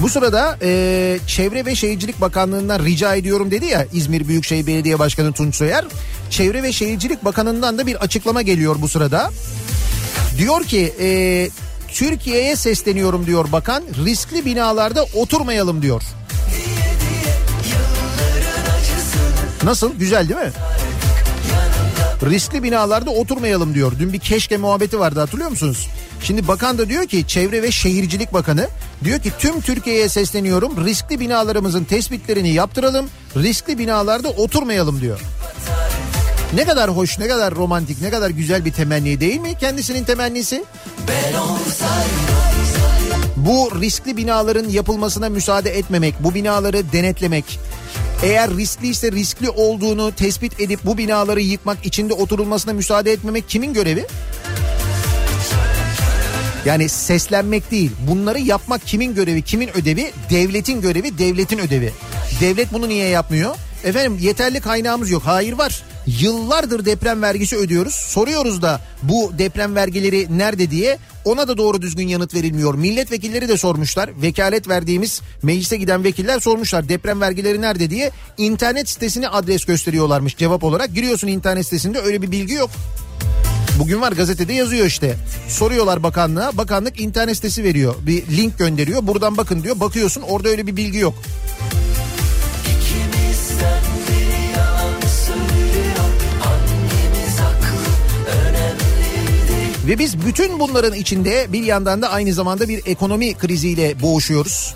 A: Bu sırada e, Çevre ve Şehircilik Bakanlığı'ndan rica ediyorum dedi ya İzmir Büyükşehir Belediye Başkanı Tunç Soyer. Çevre ve Şehircilik Bakanı'ndan da bir açıklama geliyor bu sırada. Diyor ki e, Türkiye'ye sesleniyorum diyor bakan riskli binalarda oturmayalım diyor. Nasıl güzel değil mi? Riskli binalarda oturmayalım diyor. Dün bir keşke muhabbeti vardı hatırlıyor musunuz? Şimdi bakan da diyor ki Çevre ve Şehircilik Bakanı diyor ki tüm Türkiye'ye sesleniyorum. Riskli binalarımızın tespitlerini yaptıralım. Riskli binalarda oturmayalım diyor. Ne kadar hoş, ne kadar romantik, ne kadar güzel bir temenni değil mi kendisinin temennisi? Bu riskli binaların yapılmasına müsaade etmemek, bu binaları denetlemek, eğer riskliyse riskli olduğunu tespit edip bu binaları yıkmak, içinde oturulmasına müsaade etmemek kimin görevi? Yani seslenmek değil. Bunları yapmak kimin görevi, kimin ödevi? Devletin görevi, devletin ödevi. Devlet bunu niye yapmıyor? Efendim yeterli kaynağımız yok. Hayır var. Yıllardır deprem vergisi ödüyoruz. Soruyoruz da bu deprem vergileri nerede diye. Ona da doğru düzgün yanıt verilmiyor. Milletvekilleri de sormuşlar. Vekalet verdiğimiz meclise giden vekiller sormuşlar. Deprem vergileri nerede diye. İnternet sitesini adres gösteriyorlarmış cevap olarak. Giriyorsun internet sitesinde öyle bir bilgi yok. Bugün var gazetede yazıyor işte. Soruyorlar bakanlığa. Bakanlık internet sitesi veriyor. Bir link gönderiyor. Buradan bakın diyor. Bakıyorsun orada öyle bir bilgi yok. Ve biz bütün bunların içinde bir yandan da aynı zamanda bir ekonomi kriziyle boğuşuyoruz.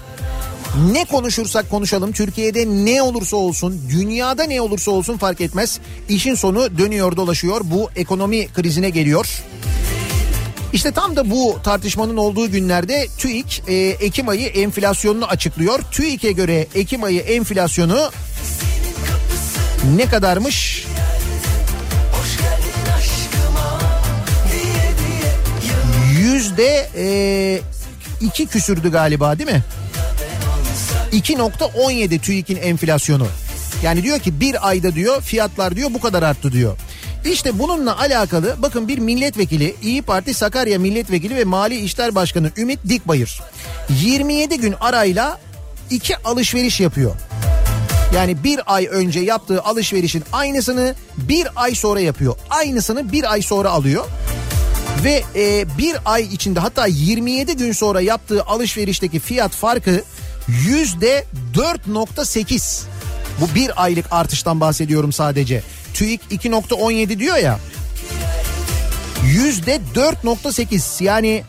A: Ne konuşursak konuşalım Türkiye'de ne olursa olsun dünyada ne olursa olsun fark etmez. İşin sonu dönüyor dolaşıyor bu ekonomi krizine geliyor. İşte tam da bu tartışmanın olduğu günlerde TÜİK e, Ekim ayı enflasyonunu açıklıyor. TÜİK'e göre Ekim ayı enflasyonu ne kadarmış? Yüzde e, iki küsürdü galiba değil mi? 2.17 TÜİK'in enflasyonu. Yani diyor ki bir ayda diyor fiyatlar diyor bu kadar arttı diyor. İşte bununla alakalı bakın bir milletvekili İyi Parti Sakarya milletvekili ve Mali İşler Başkanı Ümit Dikbayır 27 gün arayla iki alışveriş yapıyor. Yani bir ay önce yaptığı alışverişin aynısını bir ay sonra yapıyor. Aynısını bir ay sonra alıyor. Ve e, bir ay içinde hatta 27 gün sonra yaptığı alışverişteki fiyat farkı yüzde 4.8. Bu bir aylık artıştan bahsediyorum sadece. TÜİK 2.17 diyor ya. Yüzde 4.8 yani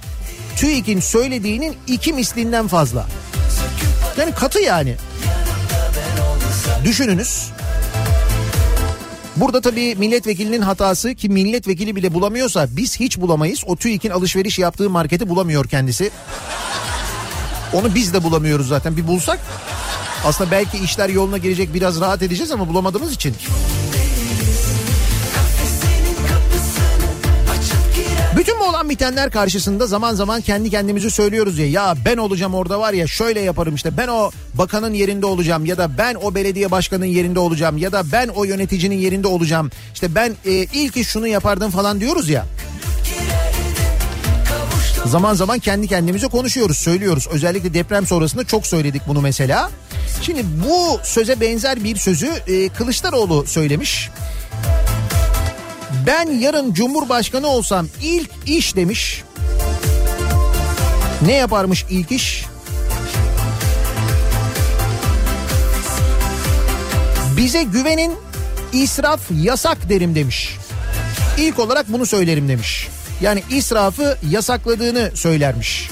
A: TÜİK'in söylediğinin iki mislinden fazla. Yani katı yani. Düşününüz. Burada tabii milletvekilinin hatası ki milletvekili bile bulamıyorsa biz hiç bulamayız. O TÜİK'in alışveriş yaptığı marketi bulamıyor kendisi. Onu biz de bulamıyoruz zaten bir bulsak. Aslında belki işler yoluna girecek biraz rahat edeceğiz ama bulamadığımız için. Bütün bu olan bitenler karşısında zaman zaman kendi kendimizi söylüyoruz ya ya ben olacağım orada var ya şöyle yaparım işte ben o bakanın yerinde olacağım ya da ben o belediye başkanının yerinde olacağım ya da ben o yöneticinin yerinde olacağım işte ben e, ilk iş şunu yapardım falan diyoruz ya. Zaman zaman kendi kendimize konuşuyoruz, söylüyoruz. Özellikle deprem sonrasında çok söyledik bunu mesela. Şimdi bu söze benzer bir sözü e, Kılıçdaroğlu söylemiş. Ben yarın Cumhurbaşkanı olsam ilk iş demiş. Ne yaparmış ilk iş? Bize güvenin israf yasak derim demiş. İlk olarak bunu söylerim demiş. Yani israfı yasakladığını söylermiş.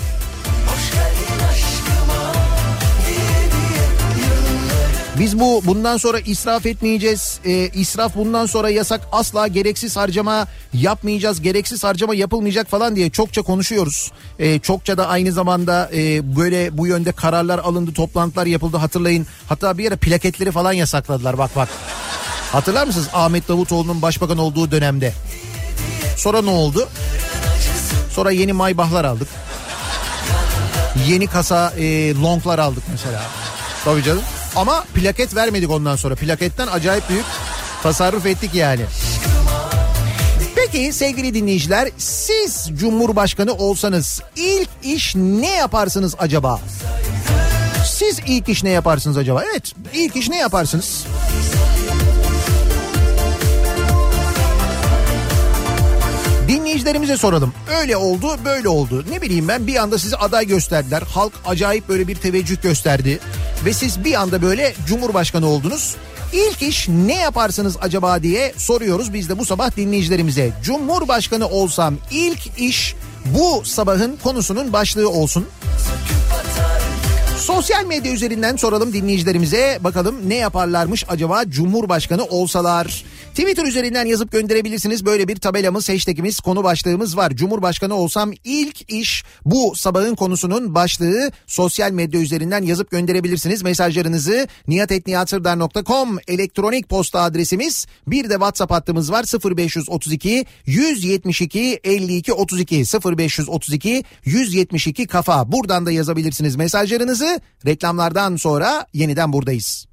A: Biz bu bundan sonra israf etmeyeceğiz. E, israf bundan sonra yasak. Asla gereksiz harcama yapmayacağız. Gereksiz harcama yapılmayacak falan diye çokça konuşuyoruz. E, çokça da aynı zamanda e, böyle bu yönde kararlar alındı, toplantılar yapıldı. Hatırlayın. Hatta bir ara plaketleri falan yasakladılar. Bak bak. Hatırlar mısınız Ahmet Davutoğlu'nun başbakan olduğu dönemde? Sonra ne oldu? Sonra yeni maybahlar aldık. Yeni kasa e, longlar aldık mesela. Tabii canım. Ama plaket vermedik ondan sonra. Plaketten acayip büyük tasarruf ettik yani. Peki sevgili dinleyiciler siz Cumhurbaşkanı olsanız ilk iş ne yaparsınız acaba? Siz ilk iş ne yaparsınız acaba? Evet ilk iş ne yaparsınız? Dinleyicilerimize soralım. Öyle oldu, böyle oldu. Ne bileyim ben bir anda sizi aday gösterdiler. Halk acayip böyle bir teveccüh gösterdi. Ve siz bir anda böyle Cumhurbaşkanı oldunuz. İlk iş ne yaparsınız acaba diye soruyoruz biz de bu sabah dinleyicilerimize. Cumhurbaşkanı olsam ilk iş bu sabahın konusunun başlığı olsun. Sosyal medya üzerinden soralım dinleyicilerimize bakalım ne yaparlarmış acaba Cumhurbaşkanı olsalar. Twitter üzerinden yazıp gönderebilirsiniz. Böyle bir tabelamız, hashtagimiz, konu başlığımız var. Cumhurbaşkanı olsam ilk iş bu sabahın konusunun başlığı sosyal medya üzerinden yazıp gönderebilirsiniz. Mesajlarınızı niyatetniyatsırdar.com elektronik posta adresimiz. Bir de WhatsApp hattımız var 0532 172 52 32 0532 172 kafa. Buradan da yazabilirsiniz mesajlarınızı. Reklamlardan sonra yeniden buradayız.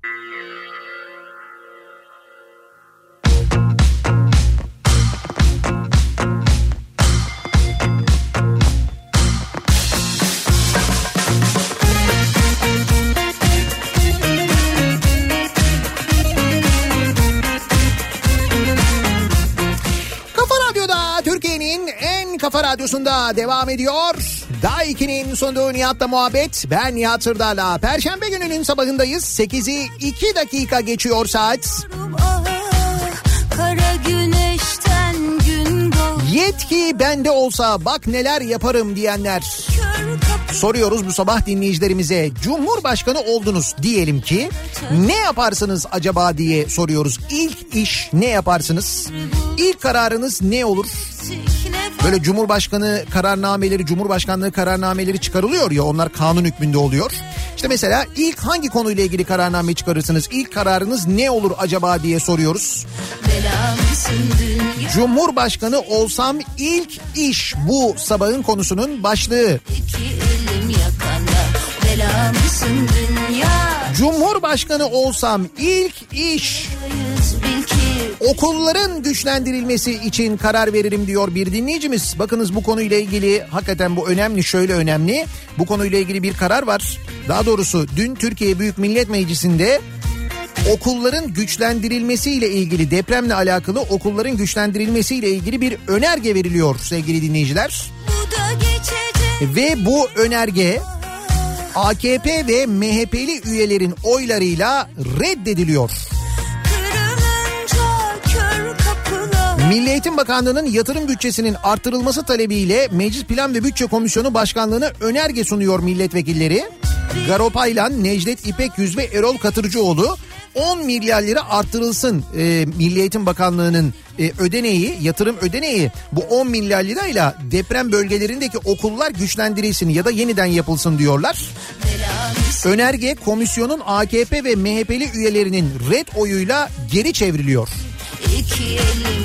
A: Kafa radyosunda devam ediyor. Daha 2'nin sunduğu Nihat'la muhabbet. Ben Nihat Sırdar'la. Perşembe gününün sabahındayız. 8'i 2 dakika geçiyor saat.
F: Kara güneşten gün
A: Yetki bende olsa bak neler yaparım diyenler. Soruyoruz bu sabah dinleyicilerimize. Cumhurbaşkanı oldunuz diyelim ki ne yaparsınız acaba diye soruyoruz. İlk iş ne yaparsınız? İlk kararınız ne olur? Böyle Cumhurbaşkanı kararnameleri, Cumhurbaşkanlığı kararnameleri çıkarılıyor ya onlar kanun hükmünde oluyor. İşte mesela ilk hangi konuyla ilgili kararname çıkarırsınız? İlk kararınız ne olur acaba diye soruyoruz. Cumhurbaşkanı olsam ilk iş bu sabahın konusunun başlığı. Cumhurbaşkanı olsam ilk iş okulların güçlendirilmesi için karar veririm diyor bir dinleyicimiz. Bakınız bu konuyla ilgili hakikaten bu önemli şöyle önemli. Bu konuyla ilgili bir karar var. Daha doğrusu dün Türkiye Büyük Millet Meclisi'nde okulların güçlendirilmesiyle ilgili depremle alakalı okulların güçlendirilmesiyle ilgili bir önerge veriliyor sevgili dinleyiciler.
F: bu
A: Ve bu önerge AKP ve MHP'li üyelerin oylarıyla reddediliyor. Milli Eğitim Bakanlığı'nın yatırım bütçesinin artırılması talebiyle Meclis Plan ve Bütçe Komisyonu Başkanlığı'na önerge sunuyor milletvekilleri. Garopaylan, Necdet İpek Yüz ve Erol Katırcıoğlu 10 milyar lira arttırılsın e, Milli Eğitim Bakanlığı'nın e, ödeneği, yatırım ödeneği bu 10 milyar lirayla deprem bölgelerindeki okullar güçlendirilsin ya da yeniden yapılsın diyorlar. Önerge komisyonun AKP ve MHP'li üyelerinin red oyuyla geri çevriliyor.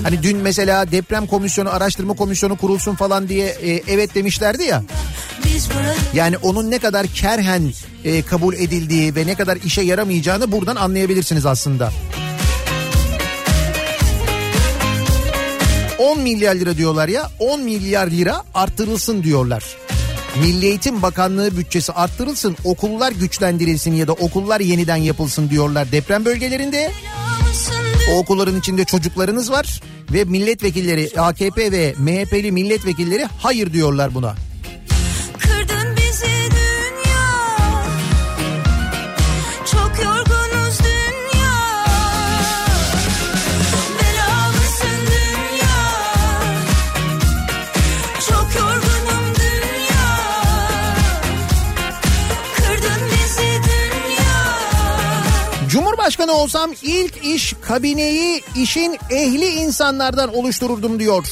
A: Hani dün mesela deprem komisyonu, araştırma komisyonu kurulsun falan diye e, evet demişlerdi ya. Yani onun ne kadar kerhen e, kabul edildiği ve ne kadar işe yaramayacağını buradan anlayabilirsiniz aslında. 10 milyar lira diyorlar ya 10 milyar lira arttırılsın diyorlar. Milli Eğitim Bakanlığı bütçesi arttırılsın, okullar güçlendirilsin ya da okullar yeniden yapılsın diyorlar deprem bölgelerinde.
F: mısın
A: O okulların içinde çocuklarınız var ve milletvekilleri AKP ve MHP'li milletvekilleri hayır diyorlar buna. Cumhurbaşkanı olsam ilk iş kabineyi işin ehli insanlardan oluştururdum diyor.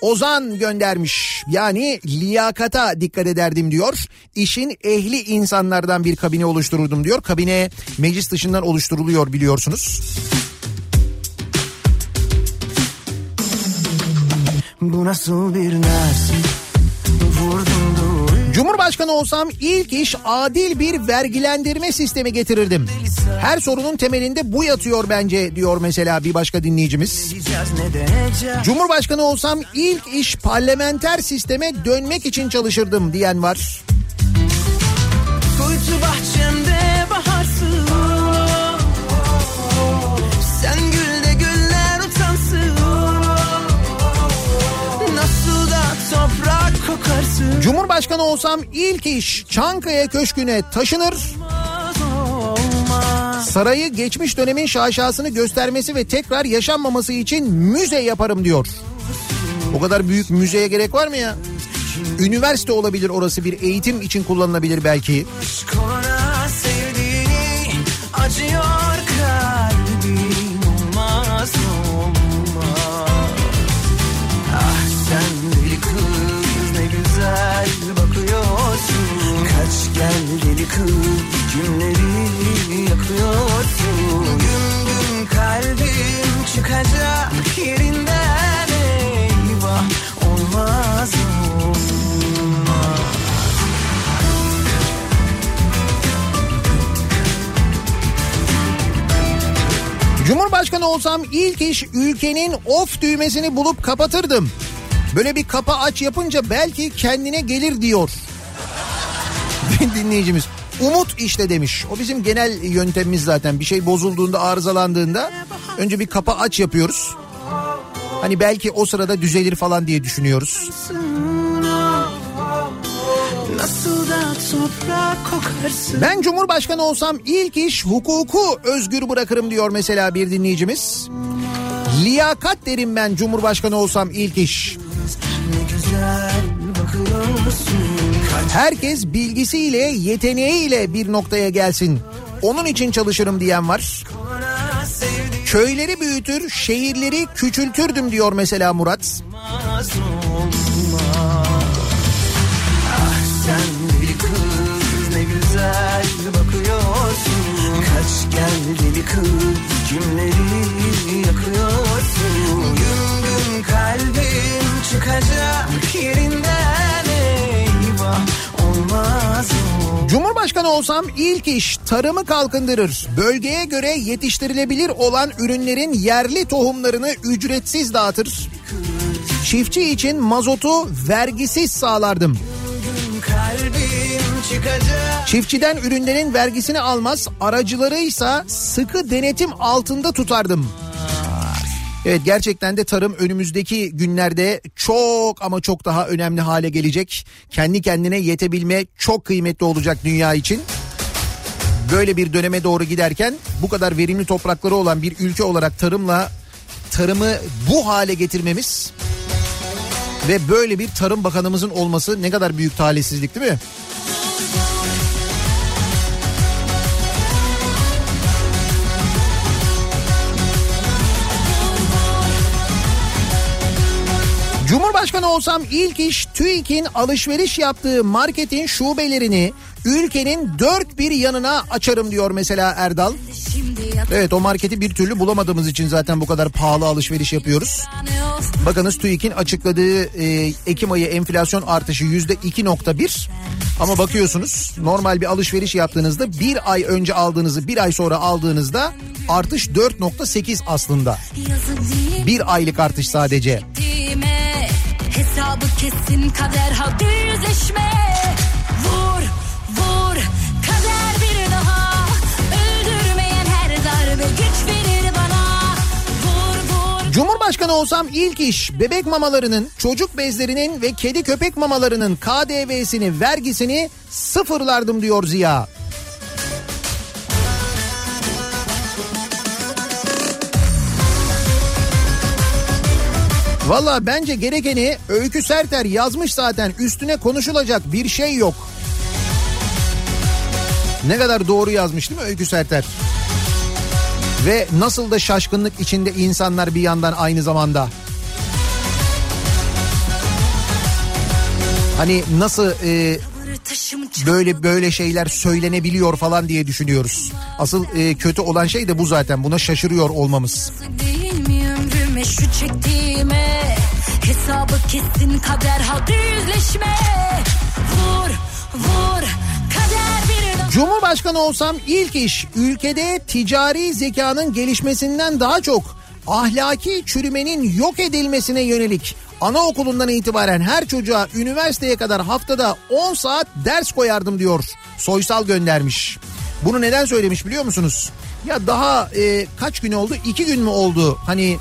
A: Ozan göndermiş. Yani liyakata dikkat ederdim diyor. İşin ehli insanlardan bir kabine oluştururdum diyor. Kabine meclis dışından oluşturuluyor biliyorsunuz.
E: Bu nasıl bir
A: Cumhurbaşkanı olsam ilk iş adil bir vergilendirme sistemi getirirdim. Her sorunun temelinde bu yatıyor bence diyor mesela bir başka dinleyicimiz. Cumhurbaşkanı olsam ilk iş parlamenter sisteme dönmek için çalışırdım diyen var.
E: Kuytu bahçemde baharsın Sen gül de güller utansın Nasıl da toprak kokarsın
A: Cumhurbaşkanı olsam ilk iş Çankaya Köşkü'ne taşınır. Sarayı geçmiş dönemin şaşasını göstermesi ve tekrar yaşanmaması için müze yaparım diyor. O kadar büyük müzeye gerek var mı ya? Üniversite olabilir orası bir eğitim için kullanılabilir belki.
E: Acıyor Ah bakıyorsun Kaç gel deli kız günleri yakıyorsun Gün gün kalbim çıkacak yerinden eyvah Olmaz olmaz
A: Cumhurbaşkanı olsam ilk iş ülkenin off düğmesini bulup kapatırdım. Böyle bir kapa aç yapınca belki kendine gelir diyor. Dinleyicimiz. Umut işte demiş. O bizim genel yöntemimiz zaten. Bir şey bozulduğunda, arızalandığında önce bir kapa aç yapıyoruz. Hani belki o sırada düzelir falan diye düşünüyoruz. Ben Cumhurbaşkanı olsam ilk iş hukuku özgür bırakırım diyor mesela bir dinleyicimiz. Liyakat derim ben Cumhurbaşkanı olsam ilk iş.
E: Ne güzel bakıyorsun
A: Herkes bilgisiyle, yeteneğiyle bir noktaya gelsin. Onun için çalışırım diyen var. Köyleri büyütür, şehirleri küçültürdüm diyor mesela Murat.
E: Ah sen deli kız kimleri yakıyorsun Gün gün kalbim çıkacak yerinden
A: Cumhurbaşkanı olsam ilk iş tarımı kalkındırır. Bölgeye göre yetiştirilebilir olan ürünlerin yerli tohumlarını ücretsiz dağıtır. Çiftçi için mazotu vergisiz sağlardım. Çiftçiden ürünlerin vergisini almaz, aracılarıysa sıkı denetim altında tutardım. Evet gerçekten de tarım önümüzdeki günlerde çok ama çok daha önemli hale gelecek. Kendi kendine yetebilme çok kıymetli olacak dünya için. Böyle bir döneme doğru giderken bu kadar verimli toprakları olan bir ülke olarak tarımla tarımı bu hale getirmemiz ve böyle bir tarım bakanımızın olması ne kadar büyük talihsizlik değil mi? Cumhurbaşkanı olsam ilk iş TÜİK'in alışveriş yaptığı marketin şubelerini ülkenin dört bir yanına açarım diyor mesela Erdal. Evet o marketi bir türlü bulamadığımız için zaten bu kadar pahalı alışveriş yapıyoruz. Bakınız TÜİK'in açıkladığı e, Ekim ayı enflasyon artışı yüzde 2.1 ama bakıyorsunuz normal bir alışveriş yaptığınızda bir ay önce aldığınızı bir ay sonra aldığınızda artış 4.8 aslında. Bir aylık artış sadece.
F: Dime, Hesabı kesin kader hadi yüzleşme. Vur vur kader bir daha. Öldürmeyen her darbe güç verir bana. Vur vur.
A: Cumhurbaşkanı olsam ilk iş bebek mamalarının, çocuk bezlerinin ve kedi köpek mamalarının KDV'sini, vergisini sıfırlardım diyor Ziya. Valla bence gerekeni Öykü Serter yazmış zaten üstüne konuşulacak bir şey yok. Ne kadar doğru yazmış değil mi Öykü Serter? Ve nasıl da şaşkınlık içinde insanlar bir yandan aynı zamanda. Hani nasıl e, böyle böyle şeyler söylenebiliyor falan diye düşünüyoruz. Asıl e, kötü olan şey de bu zaten. Buna şaşırıyor olmamız.
F: Değil ömrüme şu çektiğime Hesabı kesin kader hadi yüzleşme Vur vur kader bir
A: Cumhurbaşkanı olsam ilk iş ülkede ticari zekanın gelişmesinden daha çok ahlaki çürümenin yok edilmesine yönelik anaokulundan itibaren her çocuğa üniversiteye kadar haftada 10 saat ders koyardım diyor. Soysal göndermiş. Bunu neden söylemiş biliyor musunuz? Ya daha e, kaç gün oldu? İki gün mü oldu? Hani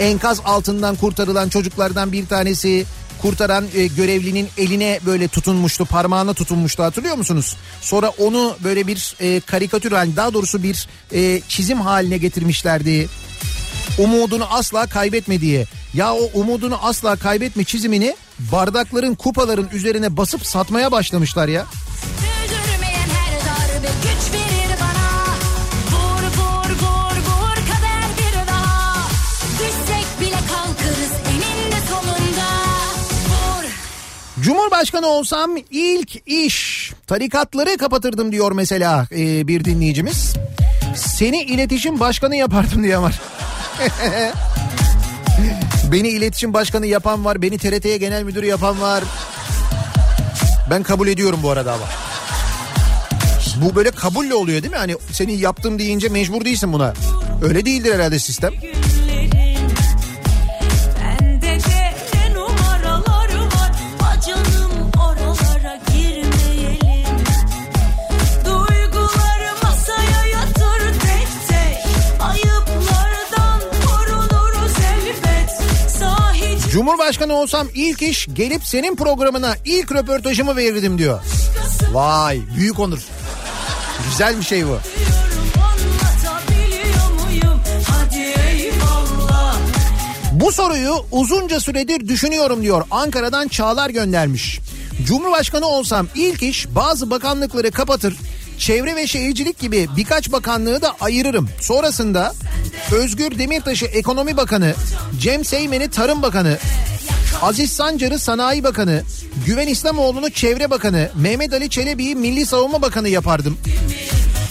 A: enkaz altından kurtarılan çocuklardan bir tanesi kurtaran e, görevlinin eline böyle tutunmuştu parmağına tutunmuştu hatırlıyor musunuz? Sonra onu böyle bir e, karikatür haline daha doğrusu bir e, çizim haline getirmişlerdi. Umudunu asla kaybetme diye. Ya o umudunu asla kaybetme çizimini bardakların kupaların üzerine basıp satmaya başlamışlar ya. Cumhurbaşkanı olsam ilk iş tarikatları kapatırdım diyor mesela e, bir dinleyicimiz. Seni iletişim başkanı yapardım diye var. beni iletişim başkanı yapan var. Beni TRT'ye genel müdürü yapan var. Ben kabul ediyorum bu arada ama. Bu böyle kabulle oluyor değil mi? Hani seni yaptım deyince mecbur değilsin buna. Öyle değildir herhalde sistem.
F: günlerin
A: Cumhurbaşkanı olsam ilk iş gelip senin programına ilk röportajımı verirdim diyor. Vay büyük onur. Güzel bir şey bu. Bu soruyu uzunca süredir düşünüyorum diyor. Ankara'dan Çağlar göndermiş. Cumhurbaşkanı olsam ilk iş bazı bakanlıkları kapatır. Çevre ve Şehircilik gibi birkaç bakanlığı da ayırırım. Sonrasında Özgür Demirtaş'ı Ekonomi Bakanı, Cem Seymen'i Tarım Bakanı, Aziz Sancar'ı Sanayi Bakanı, Güven İslamoğlu'nu Çevre Bakanı, Mehmet Ali Çelebi'yi Milli Savunma Bakanı yapardım.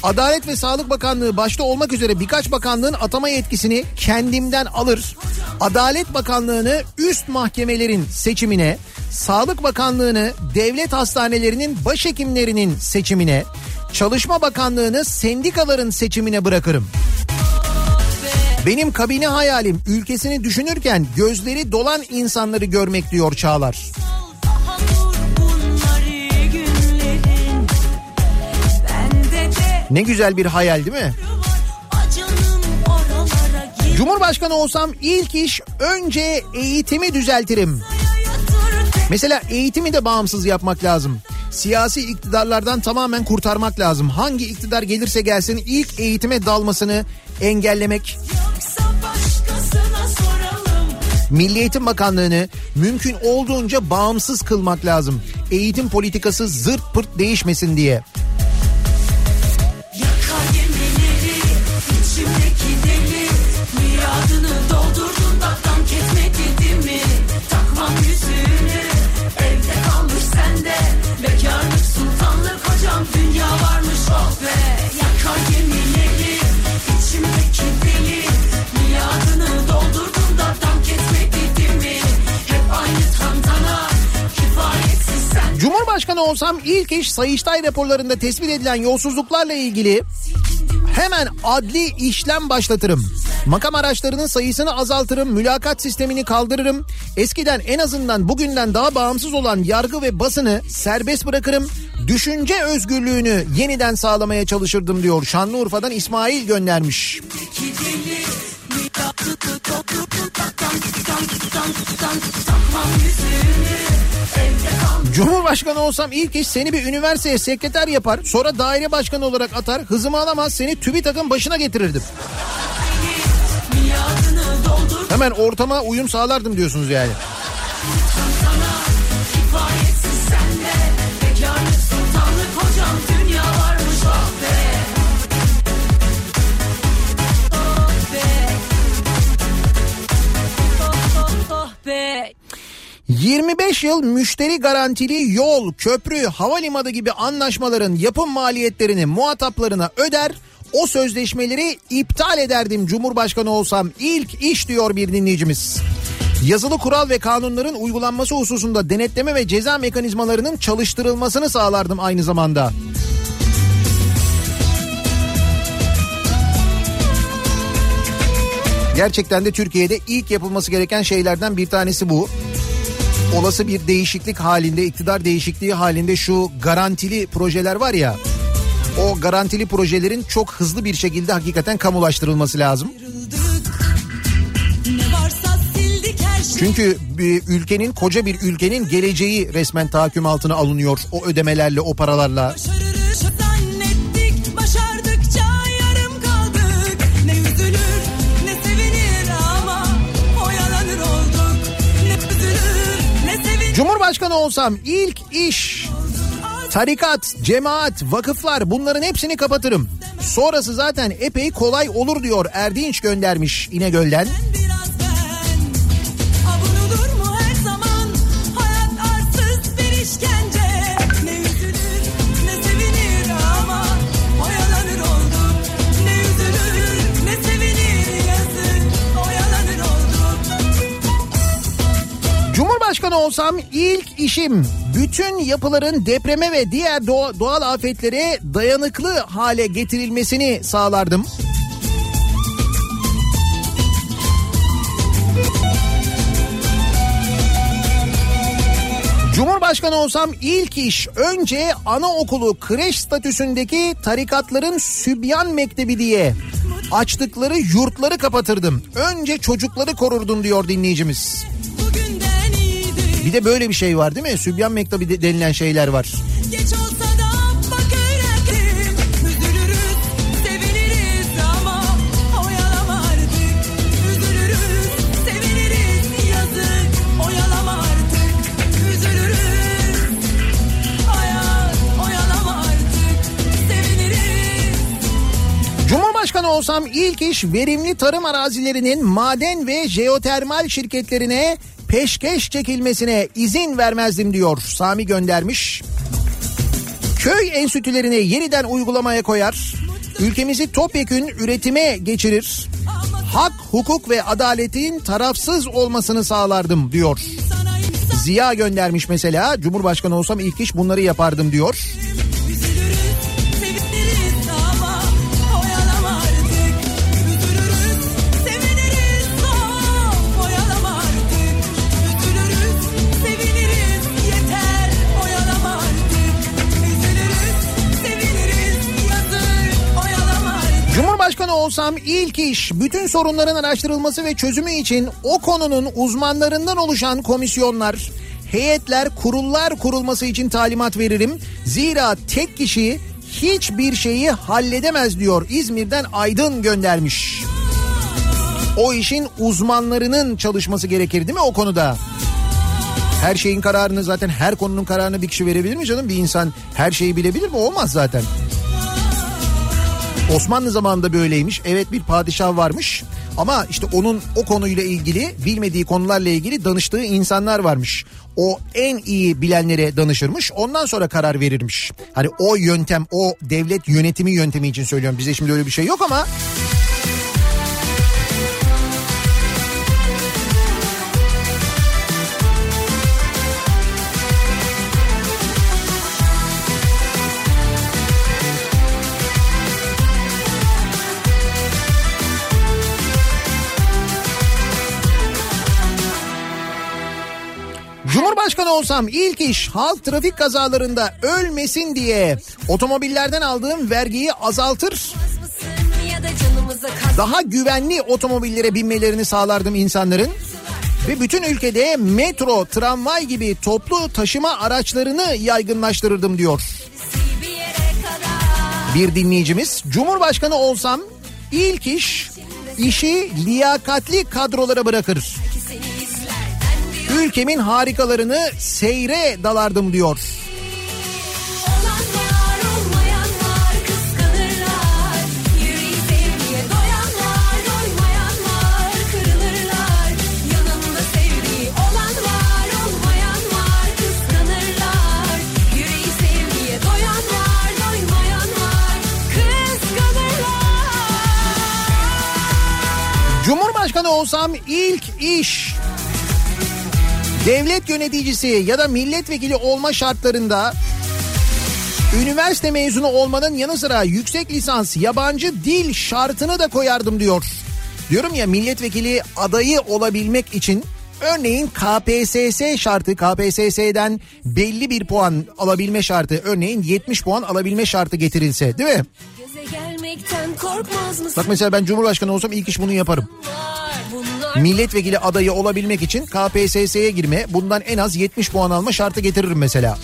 A: Adalet ve Sağlık Bakanlığı başta olmak üzere birkaç bakanlığın atama yetkisini kendimden alır. Adalet Bakanlığı'nı üst mahkemelerin seçimine, Sağlık Bakanlığı'nı devlet hastanelerinin başhekimlerinin seçimine, Çalışma Bakanlığı'nı sendikaların seçimine bırakırım. Benim kabine hayalim ülkesini düşünürken gözleri dolan insanları görmek diyor Çağlar. Ne güzel bir hayal değil mi? Cumhurbaşkanı olsam ilk iş önce eğitimi düzeltirim. Mesela eğitimi de bağımsız yapmak lazım. Siyasi iktidarlardan tamamen kurtarmak lazım. Hangi iktidar gelirse gelsin ilk eğitime dalmasını engellemek. Milli Eğitim Bakanlığı'nı mümkün olduğunca bağımsız kılmak lazım. Eğitim politikası zırt pırt değişmesin diye. Cumhurbaşkanı olsam ilk iş Sayıştay raporlarında tespit edilen yolsuzluklarla ilgili hemen adli işlem başlatırım. Makam araçlarının sayısını azaltırım, mülakat sistemini kaldırırım. Eskiden en azından bugünden daha bağımsız olan yargı ve basını serbest bırakırım. Düşünce özgürlüğünü yeniden sağlamaya çalışırdım diyor. Şanlıurfa'dan İsmail göndermiş. Cumhurbaşkanı olsam ilk iş seni bir üniversiteye sekreter yapar. Sonra daire başkanı olarak atar. Hızımı alamaz seni TÜBİTAK'ın başına getirirdim. Hemen ortama uyum sağlardım diyorsunuz yani. 25 yıl müşteri garantili yol, köprü, havalimanı gibi anlaşmaların yapım maliyetlerini muhataplarına öder. O sözleşmeleri iptal ederdim Cumhurbaşkanı olsam ilk iş diyor bir dinleyicimiz. Yazılı kural ve kanunların uygulanması hususunda denetleme ve ceza mekanizmalarının çalıştırılmasını sağlardım aynı zamanda. Gerçekten de Türkiye'de ilk yapılması gereken şeylerden bir tanesi bu. Olası bir değişiklik halinde, iktidar değişikliği halinde şu garantili projeler var ya. O garantili projelerin çok hızlı bir şekilde hakikaten kamulaştırılması lazım. Çünkü ülkenin koca bir ülkenin geleceği resmen tahakküm altına alınıyor o ödemelerle o paralarla.
F: Başarırız başardıkça
A: Cumhurbaşkanı olsam ilk iş tarikat, cemaat, vakıflar bunların hepsini kapatırım. Sonrası zaten epey kolay olur diyor Erdinç göndermiş İnegöl'den.
F: biraz
A: Cumhurbaşkanı olsam ilk işim bütün yapıların depreme ve diğer doğa- doğal afetlere dayanıklı hale getirilmesini sağlardım. Cumhurbaşkanı olsam ilk iş önce anaokulu kreş statüsündeki tarikatların sübyan mektebi diye açtıkları yurtları kapatırdım. Önce çocukları korurdum diyor dinleyicimiz. Bir de böyle bir şey var değil mi? Sübyan mektebi de- denilen şeyler var.
F: Geç olsa da
A: Cumhurbaşkanı olsam ilk iş verimli tarım arazilerinin maden ve jeotermal şirketlerine peşkeş çekilmesine izin vermezdim diyor Sami göndermiş. Köy enstitülerini yeniden uygulamaya koyar. Ülkemizi topyekün üretime geçirir. Hak, hukuk ve adaletin tarafsız olmasını sağlardım diyor. Ziya göndermiş mesela. Cumhurbaşkanı olsam ilk iş bunları yapardım diyor. Olsam ilk iş bütün sorunların araştırılması ve çözümü için o konunun uzmanlarından oluşan komisyonlar, heyetler, kurullar kurulması için talimat veririm. Zira tek kişi hiçbir şeyi halledemez diyor İzmir'den Aydın göndermiş. O işin uzmanlarının çalışması gerekir değil mi o konuda? Her şeyin kararını zaten her konunun kararını bir kişi verebilir mi canım? Bir insan her şeyi bilebilir mi? Olmaz zaten. Osmanlı zamanında böyleymiş. Evet bir padişah varmış. Ama işte onun o konuyla ilgili bilmediği konularla ilgili danıştığı insanlar varmış. O en iyi bilenlere danışırmış. Ondan sonra karar verirmiş. Hani o yöntem, o devlet yönetimi yöntemi için söylüyorum. Bize şimdi öyle bir şey yok ama Cumhurbaşkanı olsam ilk iş halk trafik kazalarında ölmesin diye otomobillerden aldığım vergiyi azaltır. Daha güvenli otomobillere binmelerini sağlardım insanların. Ve bütün ülkede metro, tramvay gibi toplu taşıma araçlarını yaygınlaştırırdım diyor.
D: bir
A: dinleyicimiz. Cumhurbaşkanı olsam ilk iş işi liyakatli kadrolara bırakır. Ülkemin harikalarını seyre dalardım diyor. Cumhurbaşkanı olsam ilk iş devlet yöneticisi ya da milletvekili olma şartlarında üniversite mezunu olmanın yanı sıra yüksek lisans yabancı dil şartını da koyardım diyor. Diyorum ya milletvekili adayı olabilmek için örneğin KPSS şartı KPSS'den belli bir puan alabilme şartı örneğin 70 puan alabilme şartı getirilse değil mi? Bak mesela ben Cumhurbaşkanı olsam ilk iş bunu yaparım. Milletvekili adayı olabilmek için KPSS'ye girme, bundan en az 70 puan alma şartı getiririm mesela.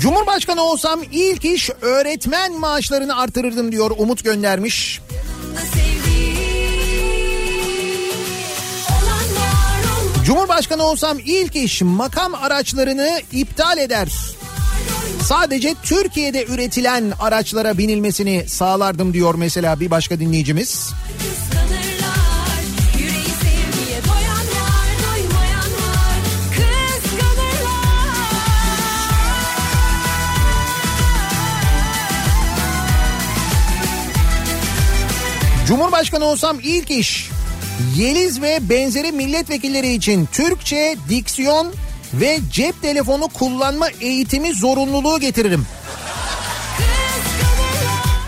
A: Cumhurbaşkanı olsam ilk iş öğretmen maaşlarını artırırdım diyor Umut göndermiş. Cumhurbaşkanı olsam ilk iş makam araçlarını iptal eder. Sadece Türkiye'de üretilen araçlara binilmesini sağlardım diyor mesela bir başka dinleyicimiz. Cumhurbaşkanı olsam ilk iş Yeliz ve benzeri milletvekilleri için Türkçe, diksiyon ve cep telefonu kullanma eğitimi zorunluluğu getiririm.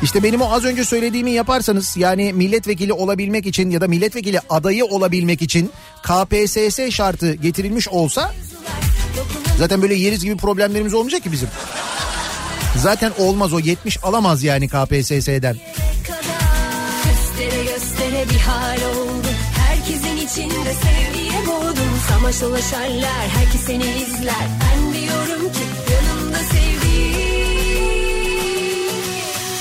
A: İşte benim o az önce söylediğimi yaparsanız yani milletvekili olabilmek için ya da milletvekili adayı olabilmek için KPSS şartı getirilmiş olsa zaten böyle yeriz gibi problemlerimiz olmayacak ki bizim. Zaten olmaz o 70 alamaz yani KPSS'den.
D: Göstere göstere bir hal oldu Herkesin içinde boğdum Samaş dolaşarlar herkes seni izler Ben diyorum ki yanımda sevdiğim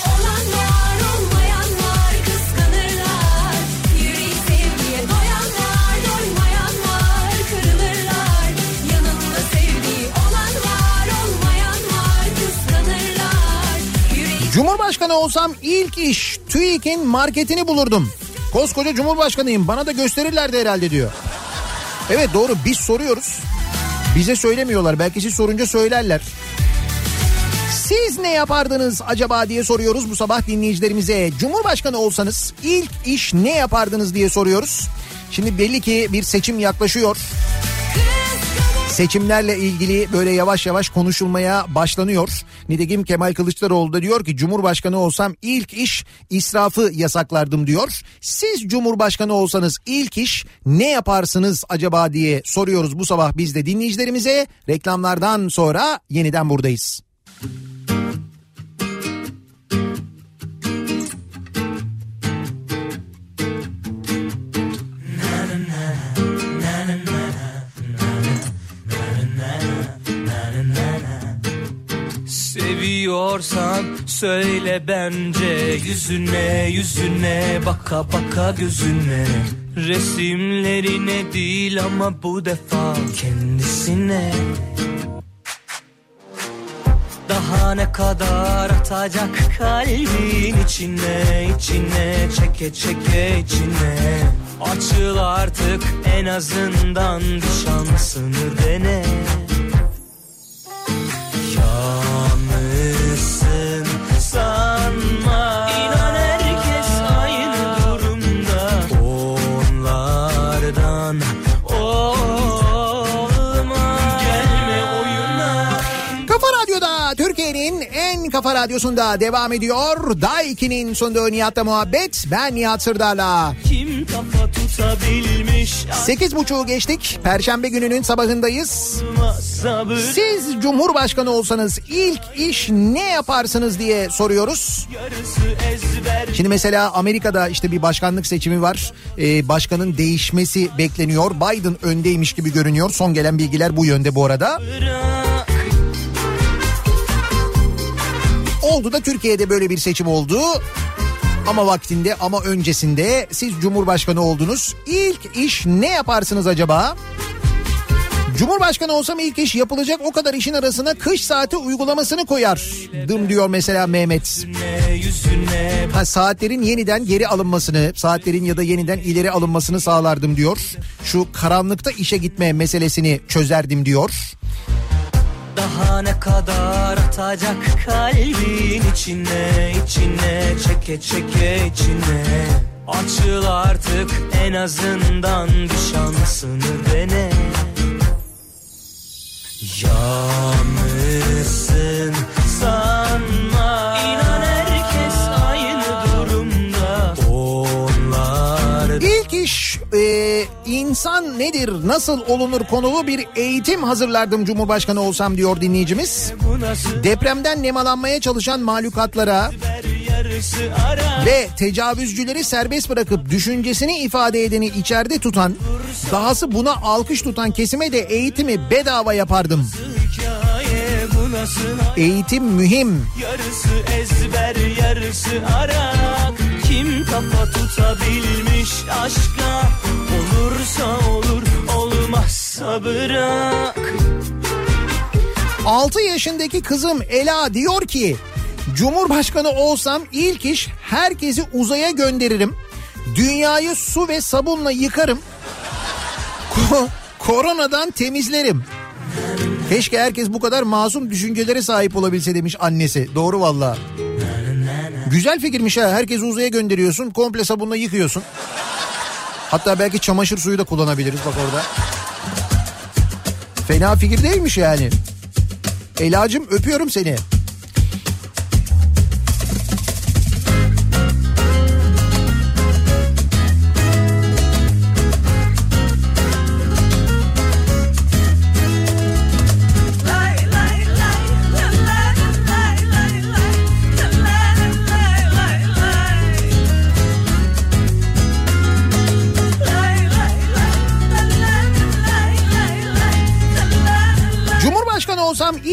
D: Olan var olmayan var kıskanırlar Yüreği sevgiye doyan var doymayan var kırılırlar Yanımda sevdiği olan var olmayan var kıskanırlar
A: Cumhurbaşkanı olsam ilk iş TÜİK'in marketini bulurdum. Koskoca Cumhurbaşkanıyım bana da gösterirlerdi herhalde diyor. Evet doğru biz soruyoruz. Bize söylemiyorlar belki siz sorunca söylerler. Siz ne yapardınız acaba diye soruyoruz bu sabah dinleyicilerimize. Cumhurbaşkanı olsanız ilk iş ne yapardınız diye soruyoruz. Şimdi belli ki bir seçim yaklaşıyor. Seçimlerle ilgili böyle yavaş yavaş konuşulmaya başlanıyor. Nitekim Kemal Kılıçdaroğlu da diyor ki Cumhurbaşkanı olsam ilk iş israfı yasaklardım diyor. Siz Cumhurbaşkanı olsanız ilk iş ne yaparsınız acaba diye soruyoruz bu sabah biz de dinleyicilerimize. Reklamlardan sonra yeniden buradayız.
C: Seviyorsan söyle bence Yüzüne yüzüne baka baka gözüne. Resimlerine değil ama bu defa kendisine. Daha ne kadar atacak kalbin içine içine çeke çeke içine. Açıl artık en azından bir şansını dene
A: radyosunda devam ediyor. Day 2'nin sunduğu Nihat'la muhabbet. Ben Nihat Sırdar'la.
C: Kim kafa tutabilmiş
A: 8.30'u geçtik. Perşembe gününün sabahındayız. Siz Cumhurbaşkanı olsanız ilk iş ne yaparsınız diye soruyoruz. Şimdi mesela Amerika'da işte bir başkanlık seçimi var. Ee, başkanın değişmesi bekleniyor. Biden öndeymiş gibi görünüyor. Son gelen bilgiler bu yönde bu arada.
C: bırak
A: Oldu da Türkiye'de böyle bir seçim oldu. Ama vaktinde ama öncesinde siz Cumhurbaşkanı oldunuz. İlk iş ne yaparsınız acaba? Cumhurbaşkanı olsam ilk iş yapılacak o kadar işin arasına kış saati uygulamasını koyardım diyor mesela Mehmet. Ha, saatlerin yeniden geri alınmasını, saatlerin ya da yeniden ileri alınmasını sağlardım diyor. Şu karanlıkta işe gitme meselesini çözerdim diyor.
C: Daha ne kadar atacak kalbin içine içine çeke çeke içine. Açıl artık en azından bir şansını dene. Yalnızsın
A: insan nedir, nasıl olunur konulu bir eğitim hazırlardım Cumhurbaşkanı olsam diyor dinleyicimiz. Depremden nemalanmaya çalışan mahlukatlara ve tecavüzcüleri serbest bırakıp düşüncesini ifade edeni içeride tutan, dahası buna alkış tutan kesime de eğitimi bedava yapardım. Eğitim mühim.
C: Yarısı ezber yarısı arak Kim kafa tutabilmiş aşka Olursa olur olmazsa bırak
A: 6 yaşındaki kızım Ela diyor ki Cumhurbaşkanı olsam ilk iş herkesi uzaya gönderirim. Dünyayı su ve sabunla yıkarım. Ko- koronadan temizlerim. Keşke herkes bu kadar masum düşüncelere sahip olabilse demiş annesi. Doğru valla. Güzel fikirmiş ha. Herkesi uzaya gönderiyorsun. Komple sabunla yıkıyorsun. Hatta belki çamaşır suyu da kullanabiliriz bak orada. Fena fikir değilmiş yani. Elacım öpüyorum seni.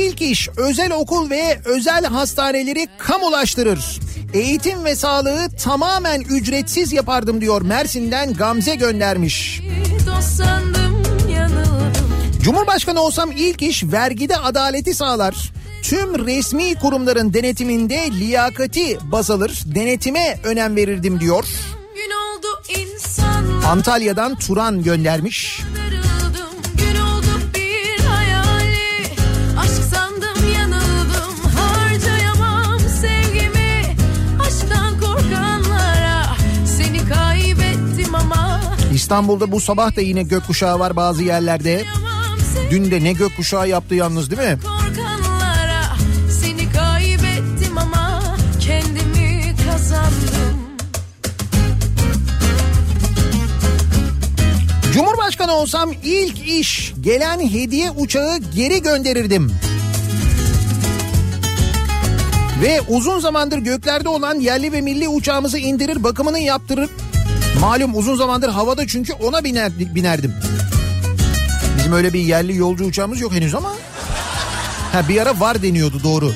A: İlk iş özel okul ve özel hastaneleri kamulaştırır. Eğitim ve sağlığı tamamen ücretsiz yapardım diyor Mersin'den Gamze göndermiş. Cumhurbaşkanı olsam ilk iş vergide adaleti sağlar. Tüm resmi kurumların denetiminde liyakati baz alır. Denetime önem verirdim diyor. Antalya'dan Turan göndermiş.
F: Gün
A: İstanbul'da bu sabah da yine gökkuşağı var bazı yerlerde. Dün de ne gökkuşağı yaptı yalnız değil mi? Cumhurbaşkanı olsam ilk iş gelen hediye uçağı geri gönderirdim. Ve uzun zamandır göklerde olan yerli ve milli uçağımızı indirir bakımını yaptırır. Malum uzun zamandır havada çünkü ona biner, binerdim. Bizim öyle bir yerli yolcu uçağımız yok henüz ama. Ha bir ara var deniyordu doğru.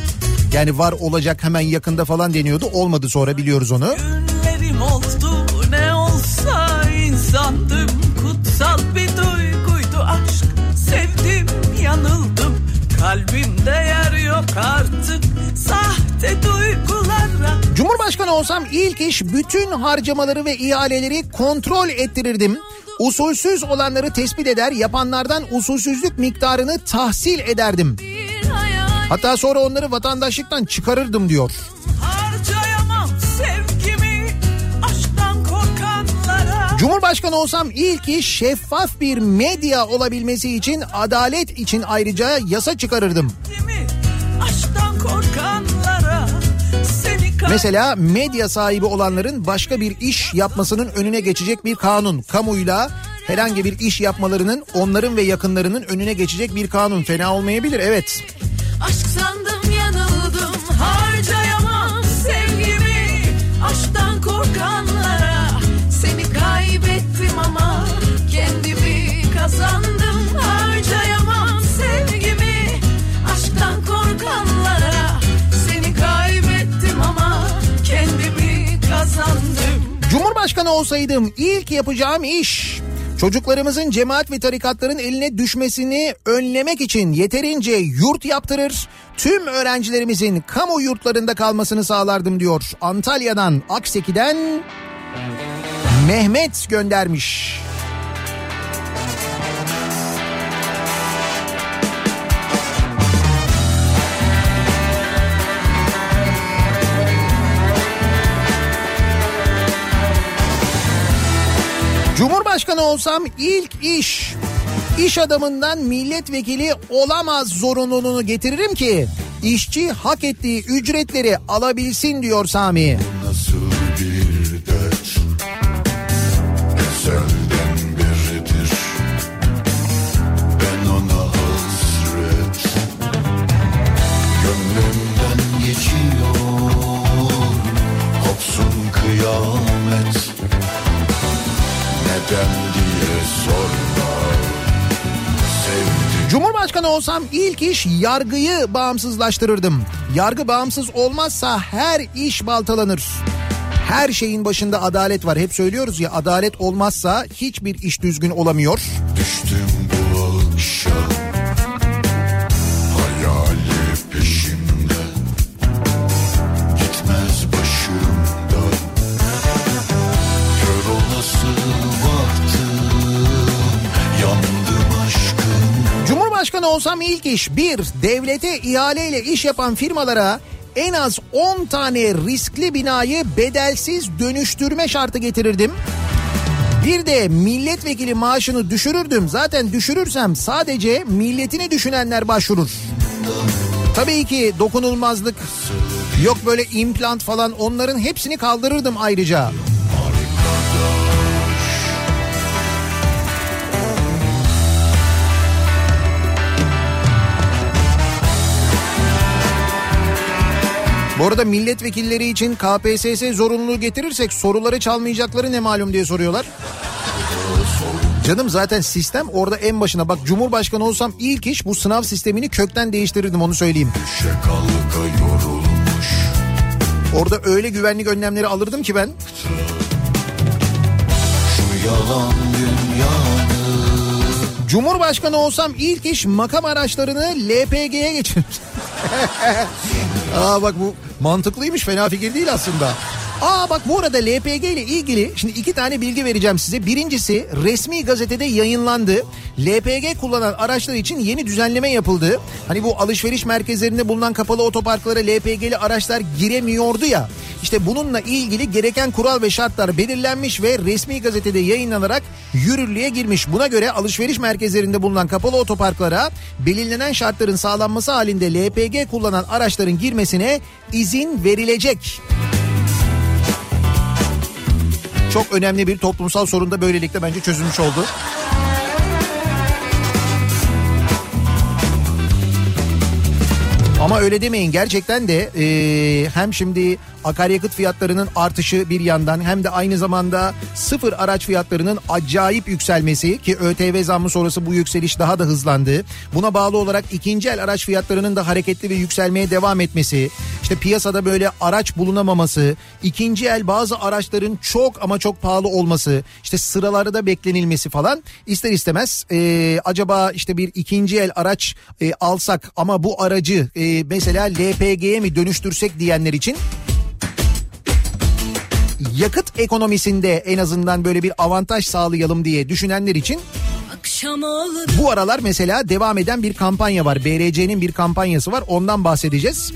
A: Yani var olacak hemen yakında falan deniyordu. Olmadı sonra biliyoruz onu.
H: Günlerim oldu ne olsa insandım Kutsal bir duyguydu aşk Sevdim yanıldım Kalbimde yer yok artık Sahte duygulara
A: Cumhurbaşkanı olsam ilk iş bütün harcamaları ve ihaleleri kontrol ettirirdim. Usulsüz olanları tespit eder, yapanlardan usulsüzlük miktarını tahsil ederdim. Hatta sonra onları vatandaşlıktan çıkarırdım diyor. Cumhurbaşkanı olsam ilk iş şeffaf bir medya olabilmesi için adalet için ayrıca yasa çıkarırdım.
H: Aşktan
A: Mesela medya sahibi olanların başka bir iş yapmasının önüne geçecek bir kanun. Kamuyla herhangi bir iş yapmalarının onların ve yakınlarının önüne geçecek bir kanun. Fena olmayabilir evet.
F: Aşk
A: olsaydım ilk yapacağım iş çocuklarımızın cemaat ve tarikatların eline düşmesini önlemek için yeterince yurt yaptırır, tüm öğrencilerimizin kamu yurtlarında kalmasını sağlardım diyor. Antalya'dan Akseki'den Mehmet göndermiş. Cumhurbaşkanı olsam ilk iş iş adamından milletvekili olamaz zorunluluğunu getiririm ki işçi hak ettiği ücretleri alabilsin diyor Sami.
I: Nasıl bir dert? Ezelden beridir Ben ona hasret. Gönlümden geçiyor. Kopsun kıyamet
A: Cumhurbaşkanı olsam ilk iş yargıyı bağımsızlaştırırdım. Yargı bağımsız olmazsa her iş baltalanır. Her şeyin başında adalet var. Hep söylüyoruz ya adalet olmazsa hiçbir iş düzgün olamıyor.
I: Düştüm
A: Cumhurbaşkanı olsam ilk iş bir devlete ihaleyle iş yapan firmalara en az 10 tane riskli binayı bedelsiz dönüştürme şartı getirirdim. Bir de milletvekili maaşını düşürürdüm. Zaten düşürürsem sadece milletini düşünenler başvurur. Tabii ki dokunulmazlık yok böyle implant falan onların hepsini kaldırırdım ayrıca. Bu arada milletvekilleri için KPSS zorunluluğu getirirsek soruları çalmayacakları ne malum diye soruyorlar. Canım zaten sistem orada en başına bak Cumhurbaşkanı olsam ilk iş bu sınav sistemini kökten değiştirirdim onu söyleyeyim. Orada öyle güvenlik önlemleri alırdım ki ben. Cumhurbaşkanı olsam ilk iş makam araçlarını LPG'ye geçirir. Aa bak bu mantıklıymış fena fikir değil aslında. Aa bak bu arada LPG ile ilgili şimdi iki tane bilgi vereceğim size. Birincisi resmi gazetede yayınlandı. LPG kullanan araçlar için yeni düzenleme yapıldı. Hani bu alışveriş merkezlerinde bulunan kapalı otoparklara LPG'li araçlar giremiyordu ya. İşte bununla ilgili gereken kural ve şartlar belirlenmiş ve resmi gazetede yayınlanarak yürürlüğe girmiş. Buna göre alışveriş merkezlerinde bulunan kapalı otoparklara belirlenen şartların sağlanması halinde LPG kullanan araçların girmesine izin verilecek. Çok önemli bir toplumsal sorun da böylelikle bence çözülmüş oldu. Ama öyle demeyin gerçekten de e, hem şimdi akaryakıt fiyatlarının artışı bir yandan hem de aynı zamanda sıfır araç fiyatlarının acayip yükselmesi ki ÖTV zammı sonrası bu yükseliş daha da hızlandı. Buna bağlı olarak ikinci el araç fiyatlarının da hareketli ve yükselmeye devam etmesi, işte piyasada böyle araç bulunamaması, ikinci el bazı araçların çok ama çok pahalı olması, işte sıralarda beklenilmesi falan ister istemez e, acaba işte bir ikinci el araç e, alsak ama bu aracı e, mesela LPG'ye mi dönüştürsek diyenler için yakıt ekonomisinde en azından böyle bir avantaj sağlayalım diye düşünenler için bu aralar mesela devam eden bir kampanya var. BRC'nin bir kampanyası var. Ondan bahsedeceğiz.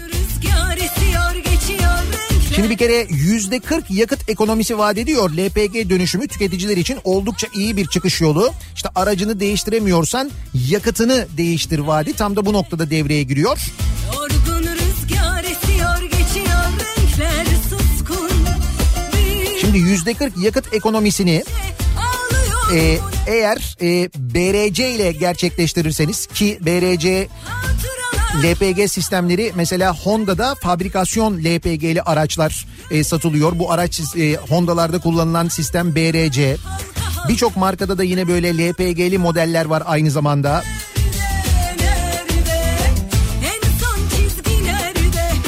A: Şimdi bir kere yüzde 40 yakıt ekonomisi vaat ediyor. LPG dönüşümü tüketiciler için oldukça iyi bir çıkış yolu. İşte aracını değiştiremiyorsan yakıtını değiştir vaadi tam da bu noktada devreye giriyor.
D: Yorgun
A: Şimdi yüzde 40 yakıt ekonomisini e, eğer e, BRC ile gerçekleştirirseniz ki BRC LPG sistemleri mesela Honda'da fabrikasyon LPG'li araçlar e, satılıyor. Bu araç e, Honda'larda kullanılan sistem BRC. Birçok markada da yine böyle LPG'li modeller var aynı zamanda.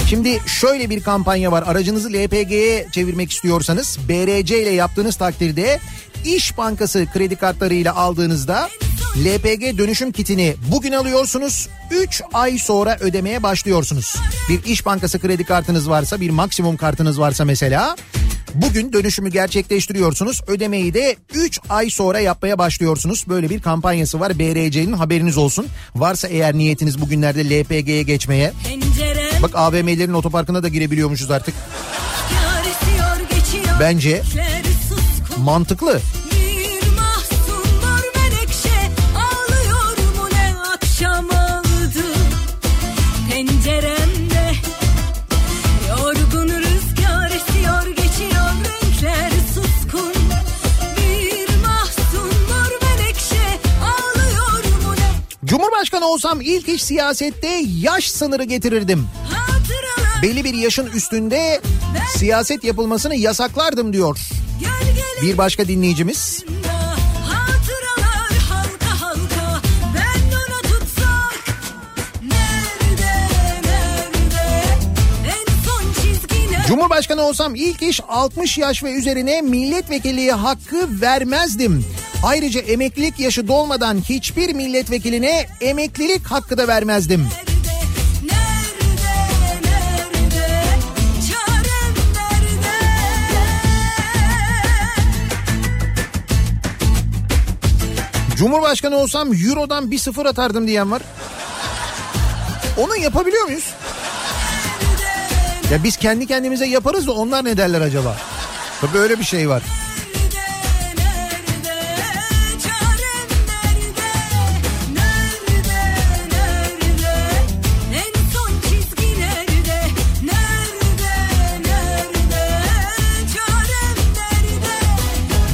A: Şimdi şöyle bir kampanya var. Aracınızı LPG'ye çevirmek istiyorsanız BRC ile yaptığınız takdirde İş Bankası kredi kartlarıyla aldığınızda LPG dönüşüm kitini bugün alıyorsunuz. 3 ay sonra ödemeye başlıyorsunuz. Bir İş Bankası kredi kartınız varsa bir maksimum kartınız varsa mesela Bugün dönüşümü gerçekleştiriyorsunuz. Ödemeyi de 3 ay sonra yapmaya başlıyorsunuz. Böyle bir kampanyası var. BRC'nin haberiniz olsun. Varsa eğer niyetiniz bugünlerde LPG'ye geçmeye. Bak AVM'lerin otoparkına da girebiliyormuşuz artık. Bence mantıklı. Cumhurbaşkanı olsam ilk iş siyasette yaş sınırı getirirdim. Belli bir yaşın üstünde siyaset yapılmasını yasaklardım diyor. Bir başka dinleyicimiz.
H: Hatıralar
A: Cumhurbaşkanı olsam ilk iş 60 yaş ve üzerine milletvekilliği hakkı vermezdim. Ayrıca emeklilik yaşı dolmadan hiçbir milletvekiline emeklilik hakkı da vermezdim. Cumhurbaşkanı olsam Euro'dan bir sıfır atardım diyen var. Onu yapabiliyor muyuz? Ya biz kendi kendimize yaparız da onlar ne derler acaba? Tabii öyle bir şey var.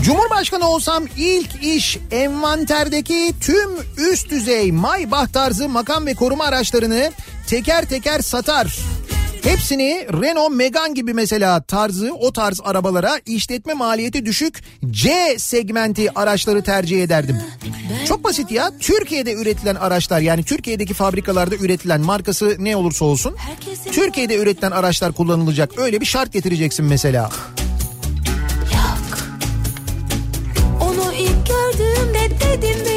A: Cumhurbaşkanı olsam ilk iş envanterdeki tüm üst düzey Maybach tarzı makam ve koruma araçlarını teker teker satar. Hepsini Renault Megane gibi mesela tarzı o tarz arabalara işletme maliyeti düşük C segmenti araçları tercih ederdim. Çok basit ya. Türkiye'de üretilen araçlar yani Türkiye'deki fabrikalarda üretilen markası ne olursa olsun Türkiye'de üretilen araçlar kullanılacak. Öyle bir şart getireceksin mesela.
D: Onu ilk gördüğümde dedim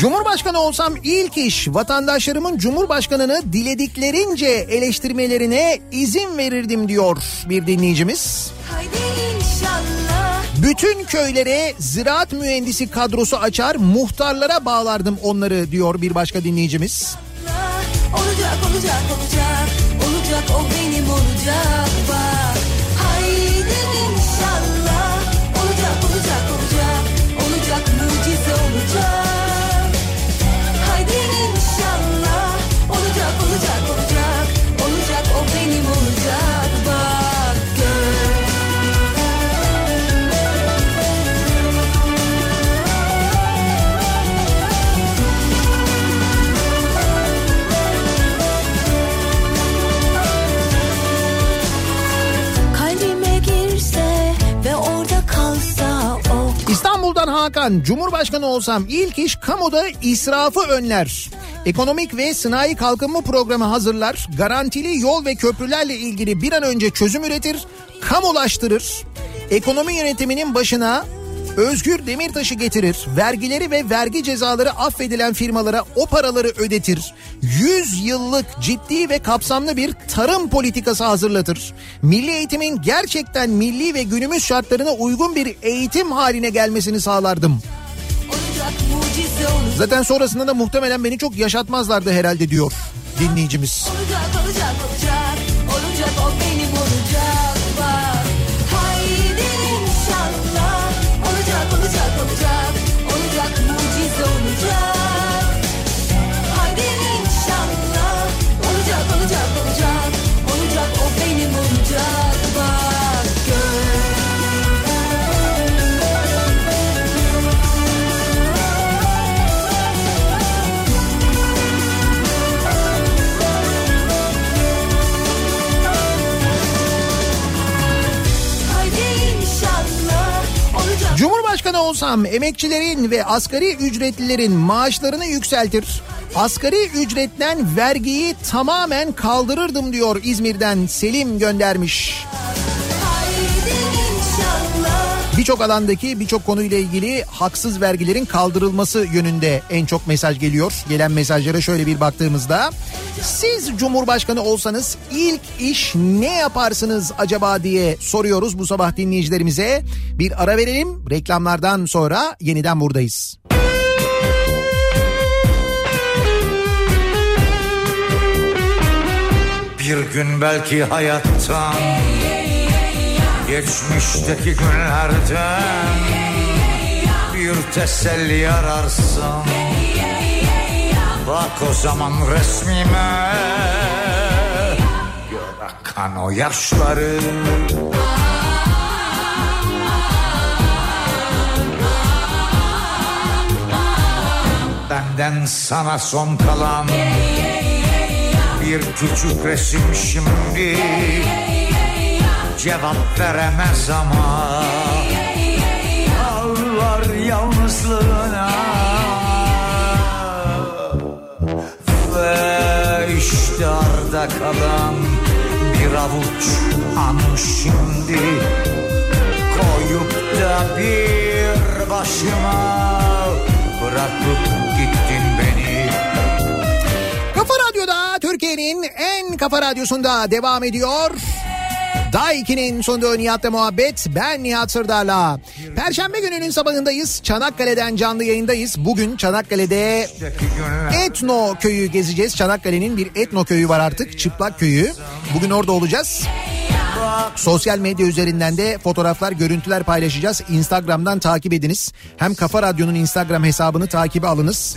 A: Cumhurbaşkanı olsam ilk iş vatandaşlarımın Cumhurbaşkanını dilediklerince eleştirmelerine izin verirdim diyor bir dinleyicimiz. Bütün köylere ziraat mühendisi kadrosu açar muhtarlara bağlardım onları diyor bir başka dinleyicimiz.
D: Olacak olacak olacak olacak o benim olacak
A: Hakan Cumhurbaşkanı olsam ilk iş kamuda israfı önler. Ekonomik ve sanayi kalkınma programı hazırlar. Garantili yol ve köprülerle ilgili bir an önce çözüm üretir. Kamulaştırır. Ekonomi yönetiminin başına Özgür Demirtaş'ı getirir. Vergileri ve vergi cezaları affedilen firmalara o paraları ödetir. 100 yıllık ciddi ve kapsamlı bir tarım politikası hazırlatır. Milli eğitimin gerçekten milli ve günümüz şartlarına uygun bir eğitim haline gelmesini sağlardım. Zaten sonrasında da muhtemelen beni çok yaşatmazlardı herhalde diyor dinleyicimiz.
D: Olacak olacak olacak
A: olsam emekçilerin ve asgari ücretlilerin maaşlarını yükseltir. Asgari ücretten vergiyi tamamen kaldırırdım diyor İzmir'den Selim göndermiş. Birçok alandaki birçok konuyla ilgili haksız vergilerin kaldırılması yönünde en çok mesaj geliyor. Gelen mesajlara şöyle bir baktığımızda siz Cumhurbaşkanı olsanız ilk iş ne yaparsınız acaba diye soruyoruz bu sabah dinleyicilerimize. Bir ara verelim reklamlardan sonra yeniden buradayız.
J: Bir gün belki hayattan Geçmişteki günlerden Bir teselli ararsın Bak o zaman resmime Gör akan o yaşları. Benden sana son kalan bir küçük resim şimdi Cevap veremez ama Ağlar yalnızlığına Ve işte arda kalan bir avuç an şimdi Koyup da bir başıma Bırakıp gittin beni
A: Kafa Radyo'da Türkiye'nin en kafa radyosunda devam ediyor. Day 2'nin sonunda Nihat'la muhabbet. Ben Nihat Sırdar'la. Perşembe gününün sabahındayız. Çanakkale'den canlı yayındayız. Bugün Çanakkale'de Etno köyü gezeceğiz. Çanakkale'nin bir etno köyü var artık. Çıplak köyü. Bugün orada olacağız. Sosyal medya üzerinden de fotoğraflar, görüntüler paylaşacağız. Instagram'dan takip ediniz. Hem Kafa Radyo'nun Instagram hesabını takibe alınız.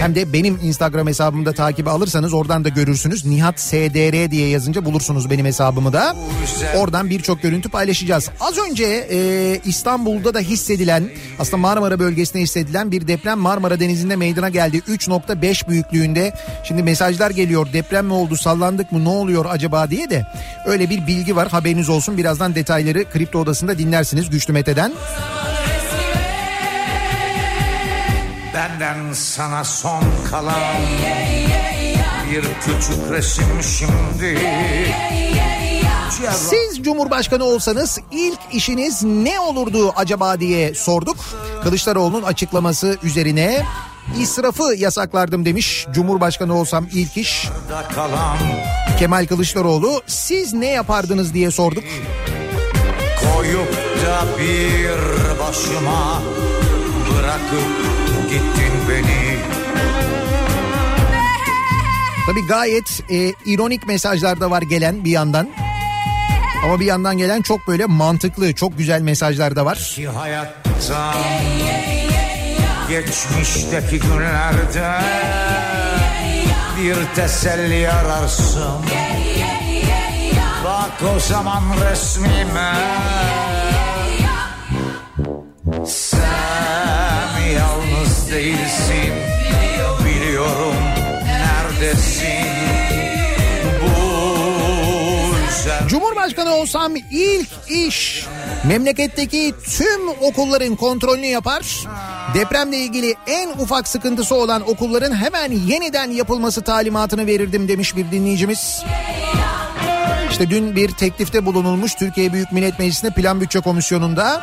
A: Hem de benim Instagram hesabımda takibe alırsanız oradan da görürsünüz. Nihat SDR diye yazınca bulursunuz benim hesabımı da. Oradan birçok görüntü paylaşacağız. Az önce e, İstanbul'da da hissedilen aslında Marmara bölgesinde hissedilen bir deprem Marmara Denizi'nde meydana geldi. 3.5 büyüklüğünde. Şimdi mesajlar geliyor. Deprem mi oldu? Sallandık mı? Ne oluyor acaba diye de öyle bir bilgi var. Haberiniz olsun. Birazdan detayları Kripto Odası'nda dinlersiniz Güçlü Mete'den.
J: Benden sana son kalan bir küçük resim şimdi
A: Siz Cumhurbaşkanı olsanız ilk işiniz ne olurdu acaba diye sorduk. Kılıçdaroğlu'nun açıklaması üzerine israfı yasaklardım demiş. Cumhurbaşkanı olsam ilk iş Kemal Kılıçdaroğlu. Siz ne yapardınız diye sorduk.
J: koyup da bir başıma bırakıp gittin beni
A: Tabii gayet e, ironik mesajlar da var gelen bir yandan. Ama bir yandan gelen çok böyle mantıklı, çok güzel mesajlar da var.
J: ki hayattan geçmişteki günlerde bir teselli ararsın. Bak o zaman resmime. Sen yalnız değilsin biliyorum neredesin
A: Cumhurbaşkanı olsam ilk iş memleketteki tüm okulların kontrolünü yapar. Depremle ilgili en ufak sıkıntısı olan okulların hemen yeniden yapılması talimatını verirdim demiş bir dinleyicimiz. İşte dün bir teklifte bulunulmuş Türkiye Büyük Millet Meclisi'nde Plan Bütçe Komisyonu'nda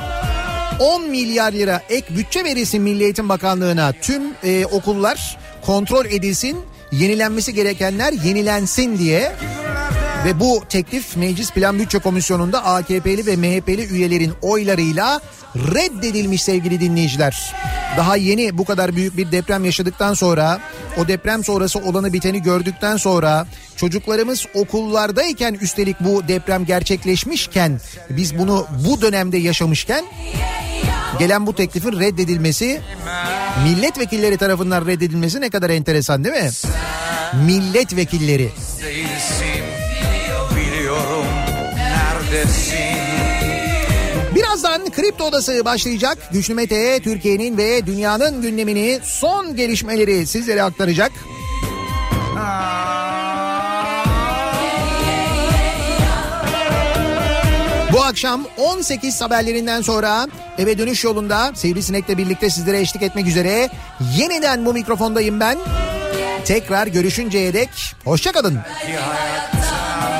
A: 10 milyar lira ek bütçe verilsin Milli Eğitim Bakanlığı'na. Tüm e, okullar kontrol edilsin, yenilenmesi gerekenler yenilensin diye. Ve bu teklif Meclis Plan Bütçe Komisyonu'nda AKP'li ve MHP'li üyelerin oylarıyla reddedilmiş sevgili dinleyiciler. Daha yeni bu kadar büyük bir deprem yaşadıktan sonra, o deprem sonrası olanı biteni gördükten sonra, çocuklarımız okullardayken üstelik bu deprem gerçekleşmişken, biz bunu bu dönemde yaşamışken gelen bu teklifin reddedilmesi, milletvekilleri tarafından reddedilmesi ne kadar enteresan değil mi? Milletvekilleri.
J: biliyorum neredesin
A: Birazdan Kripto Odası başlayacak. Güçlü Mete Türkiye'nin ve dünyanın gündemini son gelişmeleri sizlere aktaracak. Bu akşam 18 haberlerinden sonra eve dönüş yolunda Sivrisinek'le birlikte sizlere eşlik etmek üzere yeniden bu mikrofondayım ben. Tekrar görüşünceye dek hoşçakalın.
J: Geçmişteki